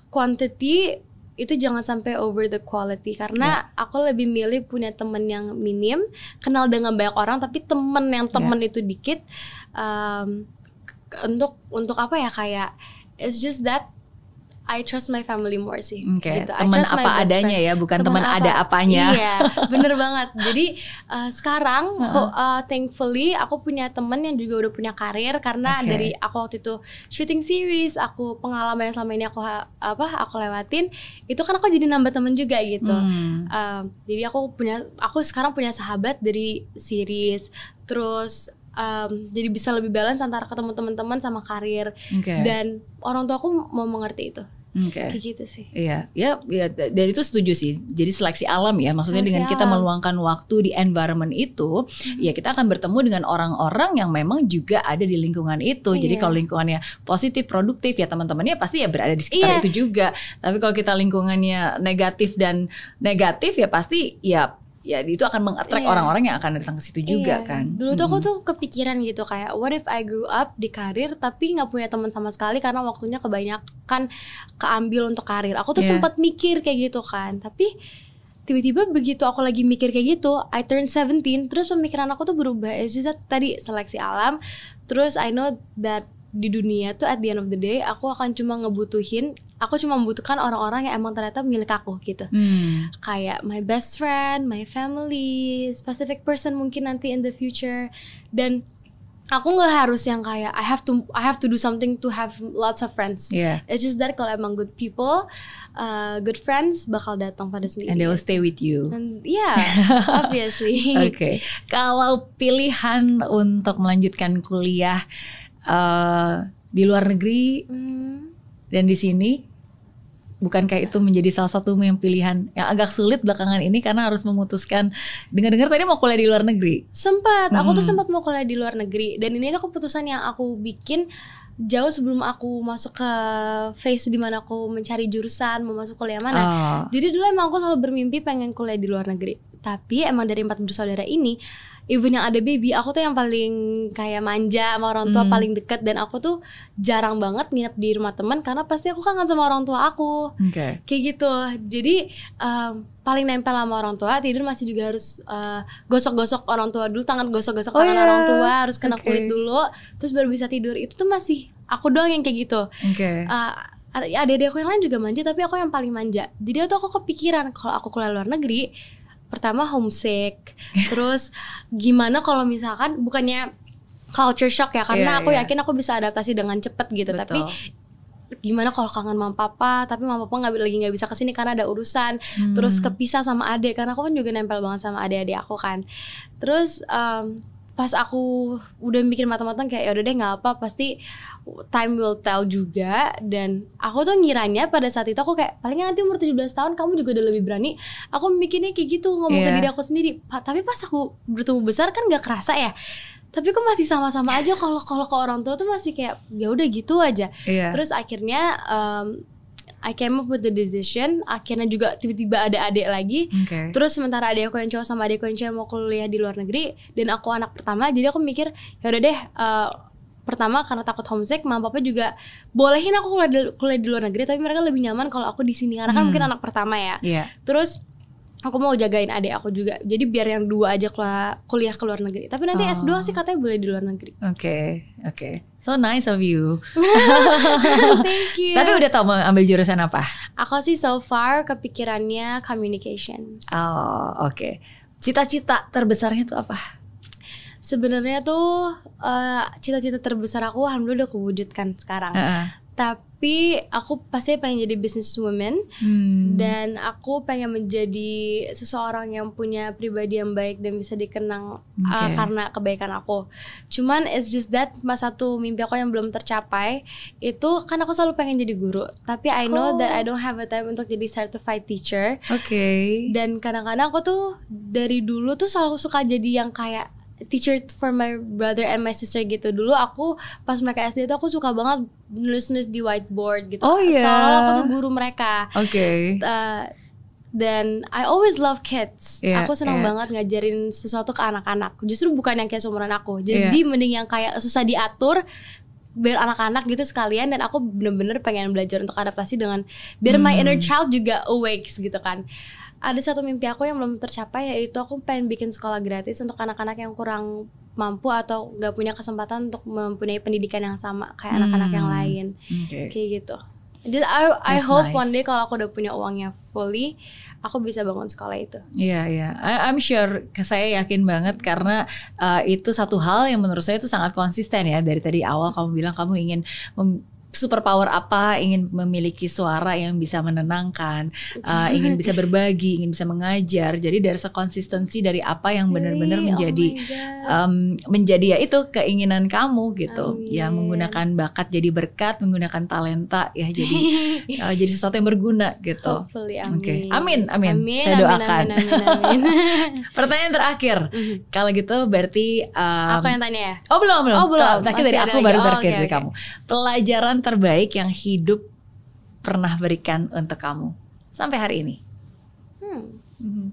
quantity itu jangan sampai over the quality karena aku lebih milih punya temen yang minim kenal dengan banyak orang tapi temen yang temen itu dikit um, untuk untuk apa ya kayak it's just that I trust my family more sih
Oke,
gitu. I
teman apa adanya
friend.
ya, bukan
Teman
teman ada
apa-
apanya.
Iya, bener banget. Jadi uh, sekarang, ho- uh, thankfully aku punya temen yang juga udah punya karir karena
Oke.
dari aku waktu itu shooting series, aku pengalaman yang selama ini aku apa aku lewatin, itu kan aku jadi nambah temen juga gitu.
Hmm.
Um, jadi aku punya, aku sekarang punya sahabat dari series, terus um, jadi bisa lebih balance antara ketemu teman-teman sama karir
Oke.
dan orang tua aku mau mengerti itu,
Oke.
kayak gitu sih.
Iya, ya, ya da- dari itu setuju sih. Jadi seleksi alam ya, maksudnya
Seleksi
dengan kita
alam.
meluangkan waktu di environment itu, ya kita akan bertemu dengan orang-orang yang memang juga ada di lingkungan itu. Jadi
Iya.
kalau lingkungannya positif, produktif ya teman-temannya pasti ya berada di sekitar
Iya.
itu juga. Tapi kalau kita lingkungannya negatif dan negatif ya pasti ya ya itu akan mengattract
Iya.
orang-orang yang akan datang ke situ juga
Iya.
kan.
Dulu tuh aku
Mm-mm.
tuh kepikiran gitu kayak what if I grew up di karir tapi nggak punya teman sama sekali karena waktunya kebanyakan keambil untuk karir. Aku tuh
Iya.
sempat mikir kayak gitu kan. Tapi tiba-tiba begitu aku lagi mikir kayak gitu, I turn 17, terus pemikiran aku tuh berubah. It's just that tadi seleksi alam. Terus I know that di dunia tuh at the end of the day aku akan cuma ngebutuhin aku cuma membutuhkan orang-orang yang emang ternyata milik aku gitu
Hmm.
kayak my best friend, my family, specific person mungkin nanti in the future dan aku nggak harus yang kayak I have to I have to do something to have lots of friends.
Yeah.
It's just that kalau emang good people, uh, good friends bakal datang pada sendiri.
And they will stay with you.
And yeah, obviously.
Oke, kalau pilihan untuk melanjutkan kuliah eh, di luar negeri
Hmm,
dan di sini, bukankah itu menjadi salah satu yang pilihan yang agak sulit belakangan ini karena harus memutuskan. Dengar-dengar tadi mau kuliah di luar negeri.
sempat, aku tuh
Hmm.
sempat mau kuliah di luar negeri dan ini tuh keputusan yang aku bikin jauh sebelum aku masuk ke phase di mana aku mencari jurusan mau masuk kuliah mana.
Oh,
Jadi dulu emang aku selalu bermimpi pengen kuliah di luar negeri. Tapi emang dari empat bersaudara ini, even yang ada baby, aku tuh yang paling kayak manja sama orang tua
Hmm.
paling deket dan aku tuh jarang banget nginep di rumah teman karena pasti aku kangen sama orang tua aku.
Oke.
Kayak gitu. Jadi em, paling nempel sama orang tua, tidur masih juga harus eh, gosok-gosok orang tua dulu, tangan gosok-gosok
Oh
tangan
iya.
orang tua, harus kena
Oke.
kulit dulu, terus baru bisa tidur. Itu tuh masih aku doang yang kayak gitu
Oke.
uh, adik-adik aku yang lain juga manja tapi aku yang paling manja jadi tuh aku kepikiran kalau aku kuliah luar negeri pertama homesick terus gimana kalau misalkan bukannya culture shock ya karena
Iya,
aku
iya.
yakin aku bisa adaptasi dengan cepet gitu tapi
Betul.
gimana kalau kangen mama papa tapi mama papa nggak lagi nggak bisa ke sini karena ada urusan
Hmm.
terus kepisah sama adik karena aku kan juga nempel banget sama adik-adik aku kan terus em, pas aku udah mikir matang-matang kayak ya udah deh nggak apa pasti time will tell juga. Dan aku tuh ngiranya pada saat itu aku kayak paling nanti umur 17 tahun kamu juga udah lebih berani. Aku mikirnya kayak gitu ngomong ke
Iya.
diri aku sendiri. Pa- tapi pas aku bertumbuh besar kan nggak kerasa ya. Tapi kok masih sama-sama aja kalau kalau ke orang tua tuh masih kayak ya udah gitu aja.
Iya.
Terus akhirnya um, I came up with the decision. Akhirnya juga tiba-tiba ada adik lagi.
Oke.
Terus sementara adik aku yang cowok sama adik aku yang cewek mau kuliah di luar negeri dan aku anak pertama, jadi aku mikir ya udah deh. uh, pertama karena takut homesick, mama papa juga bolehin aku kuliah di, kuliah di luar negeri, tapi mereka lebih nyaman kalau aku di sini karena kan
Hmm.
mungkin anak pertama ya.
Iya.
Terus aku mau jagain adik aku juga jadi biar yang dua aja kuliah ke luar negeri tapi nanti
Oh.
S2 sih katanya boleh di luar negeri
Oke, oke. So nice of you.
thank you
Tapi udah tau mau ambil jurusan apa?
aku sih so far kepikirannya communication
Oh, oke. Cita-cita terbesarnya tuh apa?
sebenarnya tuh eh, cita-cita terbesar aku alhamdulillah udah kewujudkan sekarang
Heeh.
tapi aku pasti pengen jadi businesswoman
Hmm.
dan aku pengen menjadi seseorang yang punya pribadi yang baik dan bisa dikenang uh,
Oke.
karena kebaikan aku. Cuman it's just that mas satu mimpi aku yang belum tercapai itu kan aku selalu pengen jadi guru. Tapi I
Oh.
know that I don't have a time untuk jadi certified teacher.
Oke.
Dan kadang-kadang aku tuh dari dulu tuh selalu suka jadi yang kayak teacher for my brother and my sister gitu dulu aku pas mereka SD itu aku suka banget nulis-nulis di whiteboard gitu
Oh, iya.
seolah-olah aku tuh guru mereka
Oke.
Uh, dan I always love kids.
Iya,
aku senang
iya.
banget ngajarin sesuatu ke anak-anak. Justru bukan yang kayak seumuran aku. Jadi
Iya.
mending yang kayak susah diatur biar anak-anak gitu sekalian dan aku bener-bener pengen belajar untuk adaptasi dengan biar my
Hmm.
inner child juga awakes gitu kan. Ada satu mimpi aku yang belum tercapai yaitu aku pengen bikin sekolah gratis untuk anak-anak yang kurang mampu atau nggak punya kesempatan untuk mempunyai pendidikan yang sama kayak anak-anak yang
Hmm.
lain
Oke.
kayak gitu. Jadi I, I
That's
hope
nice.
one day kalau aku udah punya uangnya fully, aku bisa bangun sekolah itu.
Iya iya, I- I'm sure. Saya yakin banget karena uh, itu satu hal yang menurut saya itu sangat konsisten ya dari tadi awal kamu bilang kamu ingin mem- superpower apa, ingin memiliki suara yang bisa menenangkan, uh, ingin bisa berbagi, ingin bisa mengajar. Jadi dari sekonsistensi dari apa yang benar-benar
Really?
menjadi
Oh my God.
um, menjadi ya itu keinginan kamu gitu
Amin.
ya menggunakan bakat jadi berkat menggunakan talenta ya jadi uh, jadi sesuatu yang berguna gitu
amin.
Oke. Amin, amin.
Amin,
Saya
amin,
doakan.
Amin, amin, amin.
pertanyaan terakhir
Mhm.
kalau gitu berarti um,
aku yang tanya ya.
oh belum belum
Oh, belum.
Dari aku
lagi.
baru
Oh,
terakhir
oke,
dari
oke.
kamu pelajaran terbaik yang hidup pernah berikan untuk kamu sampai hari ini
Hmm.
Mhm.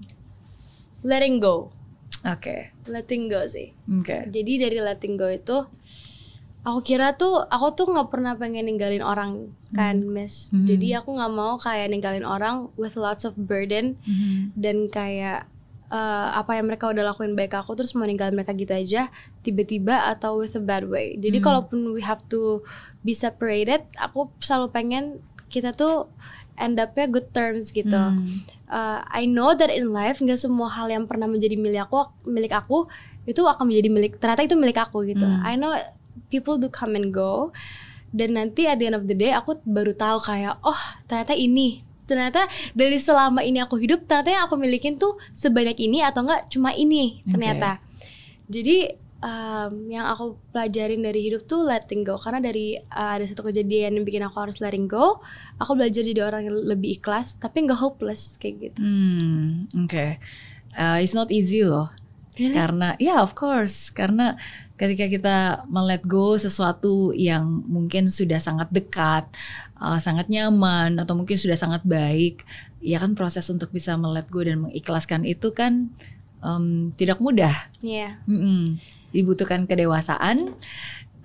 Letting go.
oke
Letting go sih.
oke
Jadi dari letting go itu aku kira tuh aku tuh nggak pernah pengen ninggalin orang kan, Miss.
Hmm.
Jadi aku nggak mau kayak ninggalin orang with lots of burden
Mhm.
dan kayak eh, apa yang mereka udah lakuin baik aku terus mau ninggalin mereka gitu aja tiba-tiba atau with a bad way. Jadi
Hmm.
kalaupun we have to be separated, aku selalu pengen kita tuh end up-nya good terms gitu.
Hmm.
Uh, I know that in life nggak semua hal yang pernah menjadi milik aku milik aku itu akan menjadi milik ternyata itu milik aku gitu.
Hmm.
I know people do come and go dan nanti at the end of the day aku baru tahu kayak oh ternyata ini ternyata dari selama ini aku hidup ternyata yang aku milikin tuh sebanyak ini atau enggak cuma ini ternyata. Jadi um, yang aku pelajarin dari hidup tuh letting go karena dari uh, ada satu kejadian yang bikin aku harus letting go, aku belajar jadi orang yang lebih ikhlas tapi nggak hopeless kayak gitu.
Hmm, oke. Uh, it's not easy loh.
Really?
Karena ya of course, karena ketika kita melet go sesuatu yang mungkin sudah sangat dekat, uh, sangat nyaman atau mungkin sudah sangat baik, ya kan proses untuk bisa melet go dan mengikhlaskan itu kan um, tidak mudah.
Iya.
Mm-mm. Dibutuhkan kedewasaan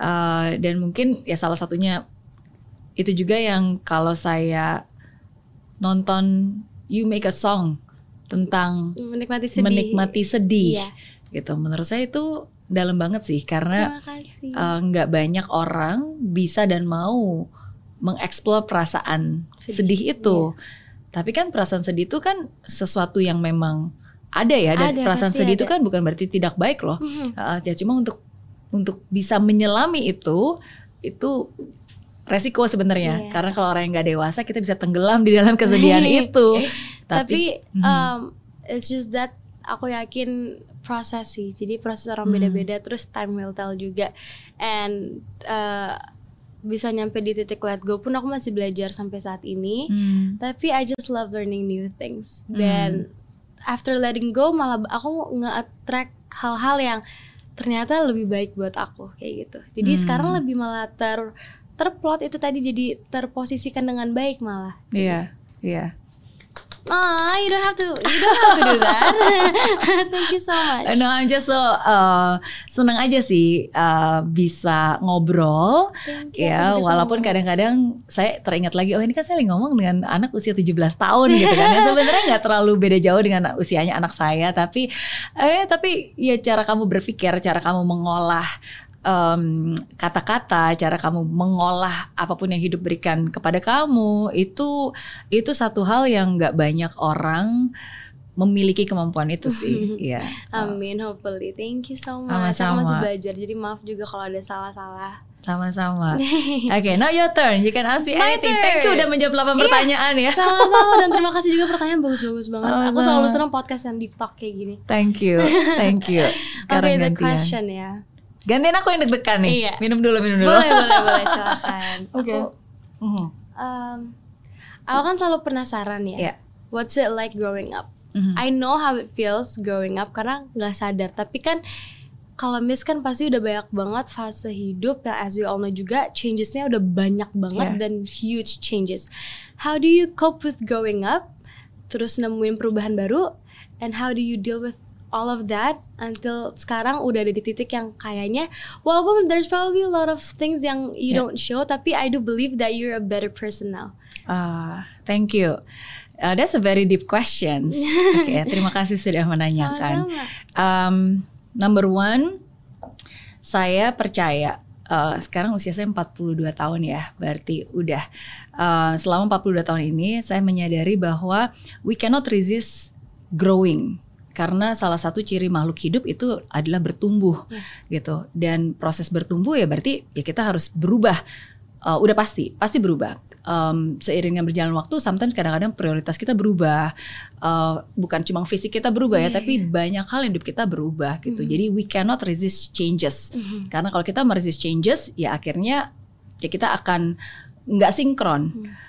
uh, dan mungkin ya salah satunya itu juga yang kalau saya nonton You Make a Song tentang
Menikmati sedih.
menikmati sedih
Iya.
gitu. Menurut saya itu dalam banget sih karena eh, nggak banyak orang bisa dan mau mengeksplor perasaan sedih,
Sedih, iya.
itu. Tapi kan perasaan sedih itu kan sesuatu yang memang ada ya dan
Ada,
perasaan sedih itu
ada.
kan bukan berarti tidak baik loh.
Mhm.
Uh, ya cuma untuk untuk bisa menyelami itu itu resiko sebenarnya
Iya.
karena kalau orang yang nggak dewasa kita bisa tenggelam di dalam kesedihan itu
Tapi,
Mhm.
um, it's just that aku yakin proses sih. Jadi proses orang
Hmm.
beda-beda. Terus time will tell juga. And uh, bisa nyampe di titik let go pun aku masih belajar sampai saat ini.
Hmm.
Tapi I just love learning new things.
Hmm.
Dan after letting go malah aku nge-attract hal-hal yang ternyata lebih baik buat aku kayak gitu. Jadi
Hmm.
sekarang lebih malah ter terplot itu tadi jadi terposisikan dengan baik malah.
Iya, iya.
Ah, you don't have to, you don't have to do that. Thank you so much.
No, I'm just so uh, senang aja sih uh, bisa ngobrol.
Thank you,
Ya, walaupun kadang-kadang saya teringat lagi, oh ini kan saya lagi ngomong dengan anak usia 17 tahun gitu kan. Yang sebenarnya nggak terlalu beda jauh dengan usianya anak saya, tapi eh tapi ya cara kamu berpikir, cara kamu mengolah em, kata-kata, cara kamu mengolah apa pun yang hidup berikan kepada kamu itu itu satu hal yang nggak banyak orang memiliki kemampuan itu sih. Iya.
Amin, hopefully. Thank you so much. Aku
Sama-sama.
masih belajar, jadi maaf juga kalau ada salah-salah.
Sama-sama. Oke, now your turn. You can ask me anything. Thank you
turn.
udah menjawab 8 pertanyaan ya.
Sama-sama dan terima kasih juga pertanyaan bagus-bagus banget. Aku
Sama-sama.
selalu senang podcast yang deep talk kayak gini.
Thank you. Thank you. Sekarang
the
gantian.
question ya.
Gantian aku yang deg-degan nih.
Iya.
Minum dulu, minum dulu.
Boleh, boleh, boleh, silakan.
Oke.
Aku,
Mhm.
um, aku kan selalu penasaran ya.
Iya.
What's it like growing up?
Mhm.
I know how it feels growing up karena nggak sadar. Tapi kan kalau Miss kan pasti udah banyak banget fase hidup yang as we all know juga changesnya udah banyak banget
Yeah.
dan huge changes. How do you cope with growing up? Terus nemuin perubahan baru? And how do you deal with all of that until sekarang udah ada di titik yang kayaknya walaupun there's probably a lot of things yang you
Yeah.
don't show tapi I do believe that you're a better person now.
Ah, thank you. Uh, that's a very deep questions. Oke, terima kasih sudah menanyakan.
Sama-sama.
Um, number one, saya percaya uh, sekarang usia saya 42 tahun ya, berarti udah uh, selama 42 tahun ini saya menyadari bahwa we cannot resist growing karena salah satu ciri makhluk hidup itu adalah bertumbuh gitu. Dan proses bertumbuh ya berarti ya kita harus berubah. Uh, udah pasti pasti berubah. Um, seiring dengan berjalan waktu sometimes kadang-kadang prioritas kita berubah. Uh, bukan cuma fisik kita berubah ya
Iya,
tapi banyak hal hidup kita berubah gitu. Jadi we cannot resist changes.
Mhm.
karena kalau kita meresist changes ya akhirnya ya kita akan nggak sinkron.
Hmm.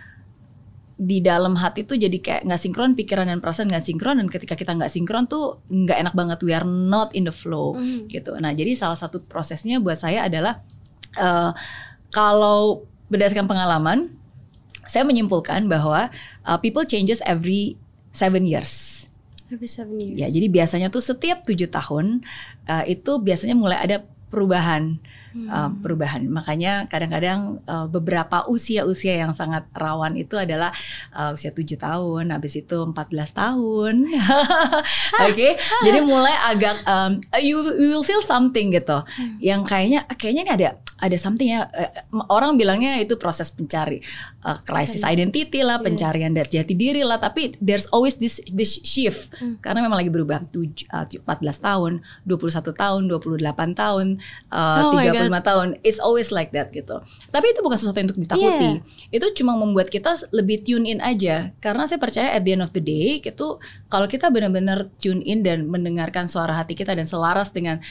Di dalam hati tuh jadi kayak nggak sinkron pikiran dan perasaan nggak sinkron dan ketika kita nggak sinkron tuh nggak enak banget we are not in the flow
Mhm.
gitu nah jadi salah satu prosesnya buat saya adalah eh, kalau berdasarkan pengalaman saya menyimpulkan bahwa uh, people changes every seven years
Every seven years.
Ya, jadi biasanya tuh setiap tujuh tahun uh, itu biasanya mulai ada perubahan,
Hmm.
uh, perubahan. Makanya kadang-kadang uh, beberapa usia-usia yang sangat rawan itu adalah uh, usia tujuh tahun, habis itu 14 tahun. Oke, jadi mulai agak um, you, you will feel something gitu, yang kayaknya kayaknya ini ada ada something ya. orang bilangnya itu proses pencari uh, crisis identity lah,
Iya.
pencarian dari jati diri lah. Tapi there's always this this shift
Hmm.
karena memang lagi berubah. Tuj- uh, 14 tahun, 21 tahun, 28 tahun, uh,
Oh my
35 tahun. It's always like that gitu. Tapi itu bukan sesuatu yang untuk ditakuti. Itu cuma membuat kita lebih tune in aja. Karena saya percaya at the end of the day itu kalau kita benar-benar tune in dan mendengarkan suara hati kita dan selaras dengan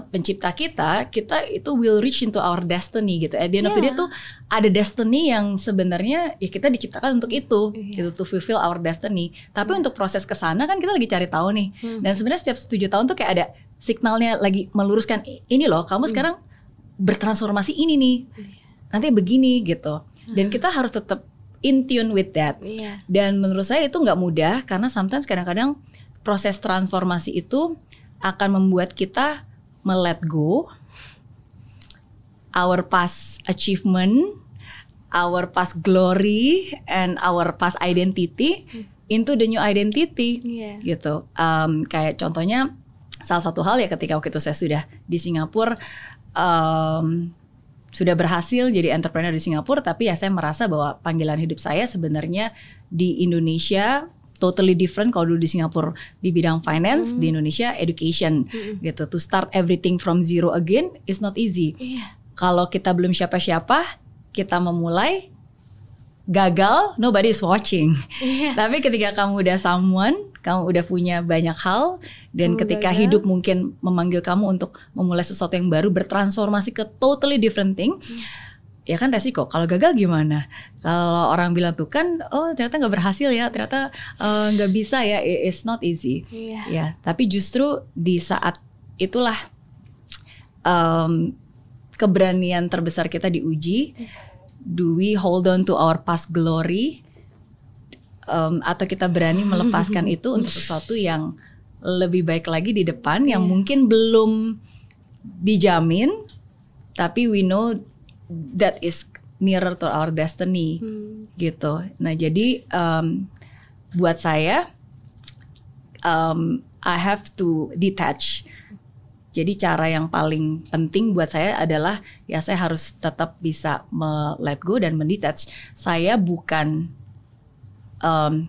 pencipta kita, kita itu will reach into our destiny gitu. At the end of the day
Yeah.
tuh ada destiny yang sebenarnya ya kita diciptakan untuk itu,
Iya.
gitu to fulfill our destiny. Tapi untuk proses ke sana kan kita lagi cari tahu nih.
Hmm.
Dan sebenarnya setiap tujuh tahun tuh kayak ada signalnya lagi meluruskan ini loh, kamu
Hmm.
sekarang bertransformasi ini nih. Nanti begini gitu. Dan
Hmm.
kita harus tetap in tune with that.
Iya.
Dan menurut saya itu nggak mudah karena sometimes kadang-kadang proses transformasi itu akan membuat kita melet go our past achievement, our past glory, and our past identity into the new identity
Iya.
gitu. Em, kayak contohnya salah satu hal ya ketika waktu itu saya sudah di Singapura em, sudah berhasil jadi entrepreneur di Singapura, tapi ya saya merasa bahwa panggilan hidup saya sebenarnya di Indonesia totally different kalau dulu di Singapura di bidang finance, di Indonesia education
Mm-mm.
gitu. To start everything from zero again is not easy.
Iya.
Kalau kita belum siapa-siapa, kita memulai gagal, nobody is watching.
Iya.
Tapi ketika kamu udah someone, kamu udah punya banyak hal dan
Kamu
ketika
gagal.
hidup mungkin memanggil kamu untuk memulai sesuatu yang baru, bertransformasi ke totally different thing. Ya kan resiko. Kalau gagal gimana? Kalau orang bilang tuh kan, oh ternyata nggak berhasil ya, ternyata eh, nggak bisa ya, it's not easy.
Iya.
Ya, tapi justru di saat itulah em, keberanian terbesar kita diuji. Do we hold on to our past glory um, atau kita berani melepaskan itu untuk sesuatu yang lebih baik lagi di depan yang
Iya.
mungkin belum dijamin tapi we know that is nearer to our destiny
Hmm.
gitu. Nah jadi um, buat saya um, I have to detach. Jadi cara yang paling penting buat saya adalah ya saya harus tetap bisa me let go dan mendetach. Saya bukan um,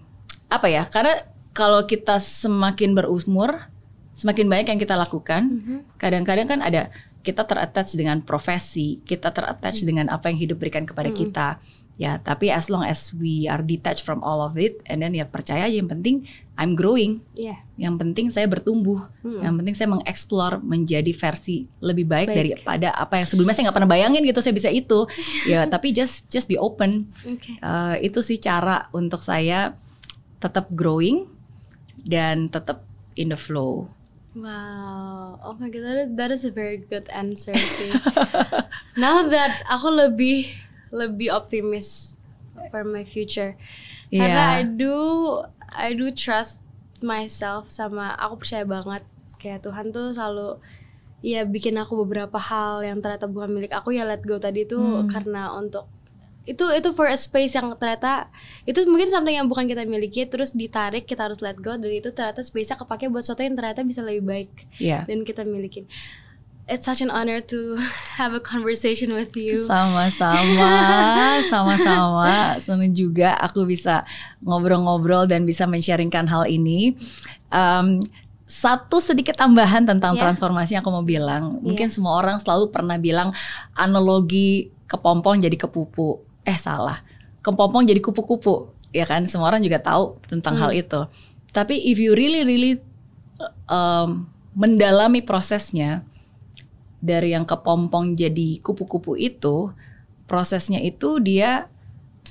apa ya? Karena kalau kita semakin berumur, semakin banyak yang kita lakukan.
Mhm.
Kadang-kadang kan ada kita terattach dengan profesi, kita terattach
Hmm.
dengan apa yang hidup berikan kepada
Mm-mm.
kita. Ya, tapi as long as we are detached from all of it, and then ya percaya aja yang penting I'm growing,
Iya.
yang penting saya bertumbuh,
Hmm.
yang penting saya mengeksplor menjadi versi lebih baik,
Baik.
daripada apa yang sebelumnya saya nggak pernah bayangin gitu saya bisa itu. ya, tapi just just be open.
Oke.
Eh, itu sih cara untuk saya tetap growing dan tetap in the flow.
Wow, oh my god, that is, that is a very good answer sih. Now that aku lebih lebih optimis for my future, karena I
Iya.
do I do trust myself sama aku percaya banget kayak Tuhan tuh selalu ya bikin aku beberapa hal yang ternyata bukan milik aku ya let go tadi itu
Hmm.
karena untuk itu itu for a space yang ternyata itu mungkin something yang bukan kita miliki terus ditarik kita harus let go dari itu ternyata space-nya kepake buat sesuatu yang ternyata bisa lebih baik
Iya.
dan kita milikin. It's such an honor to have a conversation with you.
Sama-sama, sama-sama. Senang juga aku bisa ngobrol-ngobrol dan bisa men-sharingkan hal ini. Em, satu sedikit tambahan tentang
Ya.
transformasi yang aku mau bilang. Mungkin
Iya.
semua orang selalu pernah bilang analogi kepompong jadi kepupu. Eh salah, kepompong jadi kupu-kupu. Ya kan, semua orang juga tahu tentang
Hmm.
hal itu. Tapi if you really really um, mendalami prosesnya dari yang kepompong jadi kupu-kupu itu, prosesnya itu dia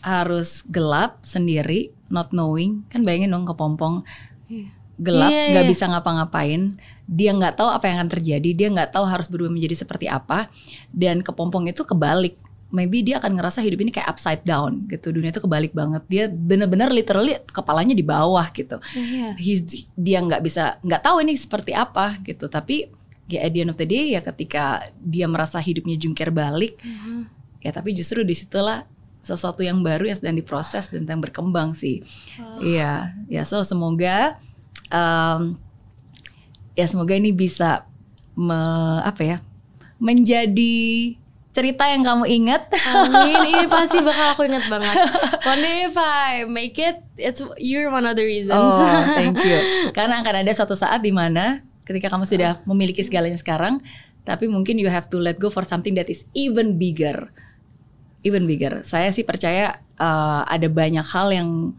harus gelap sendiri, not knowing. Kan bayangin dong kepompong
Iya.
gelap,
Iya,
nggak
iya.
bisa ngapa-ngapain. Dia nggak tahu apa yang akan terjadi, dia nggak tahu harus berubah menjadi seperti apa. Dan kepompong itu kebalik. Maybe dia akan ngerasa hidup ini kayak upside down gitu. Dunia itu kebalik banget. Dia bener-bener literally kepalanya di bawah gitu
Iya.
he's- dia nggak bisa nggak tahu ini seperti apa gitu tapi ya at the end of the day ya ketika dia merasa hidupnya jungkir balik
Mhm.
ya tapi justru di situlah sesuatu yang baru yang sedang diproses dan yang berkembang sih
Wow.
iya ya so semoga um, ya semoga ini bisa me- apa ya menjadi cerita yang kamu ingat
Amin, ini pasti bakal aku inget banget. One day if I make it, it's you're one of the reasons.
Oh, thank you. Karena akan ada suatu saat di mana ketika kamu sudah memiliki segalanya sekarang, tapi mungkin you have to let go for something that is even bigger. Even bigger. Saya sih percaya uh, ada banyak hal yang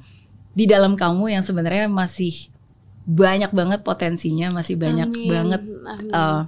di dalam kamu yang sebenarnya masih banyak banget potensinya, masih banyak
Amin,
banget
amin.
uh,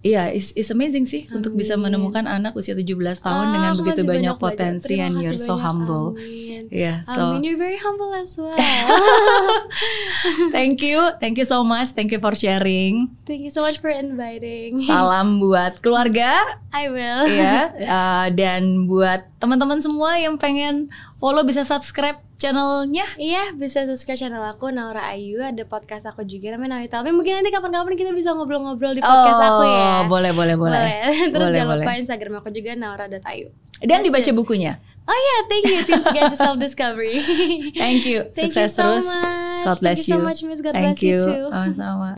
Iya, it's, it's amazing sih untuk bisa
Amin.
menemukan anak usia 17 tahun
Ah,
dengan begitu banyak potensi and you're so
banyak,
humble.
Amin.
Iya, so
Amin, you're very humble as well.
thank you, thank you so much, thank you for sharing.
Thank you so much for inviting.
Salam buat keluarga
I will.
ya uh, dan buat teman-teman semua yang pengen follow bisa subscribe channelnya.
Iya, bisa subscribe channel aku Naura Ayu, ada podcast aku juga namanya Nawi Talmi. Mungkin nanti kapan-kapan kita bisa ngobrol-ngobrol di podcast aku ya.
Oh, boleh boleh boleh.
Terus
Boleh,
jangan
boleh.
lupa Instagram aku juga naura.ayu.
Dan
That's
dibaca
it.
bukunya.
Oh iya, thank you. Tips Guys Self Discovery.
Thank you.
Thank
Sukses
you so
terus.
much.
God bless
Thank you
you.
so much, Miss. God
Thank
bless you,
you.
too.
Sama-sama.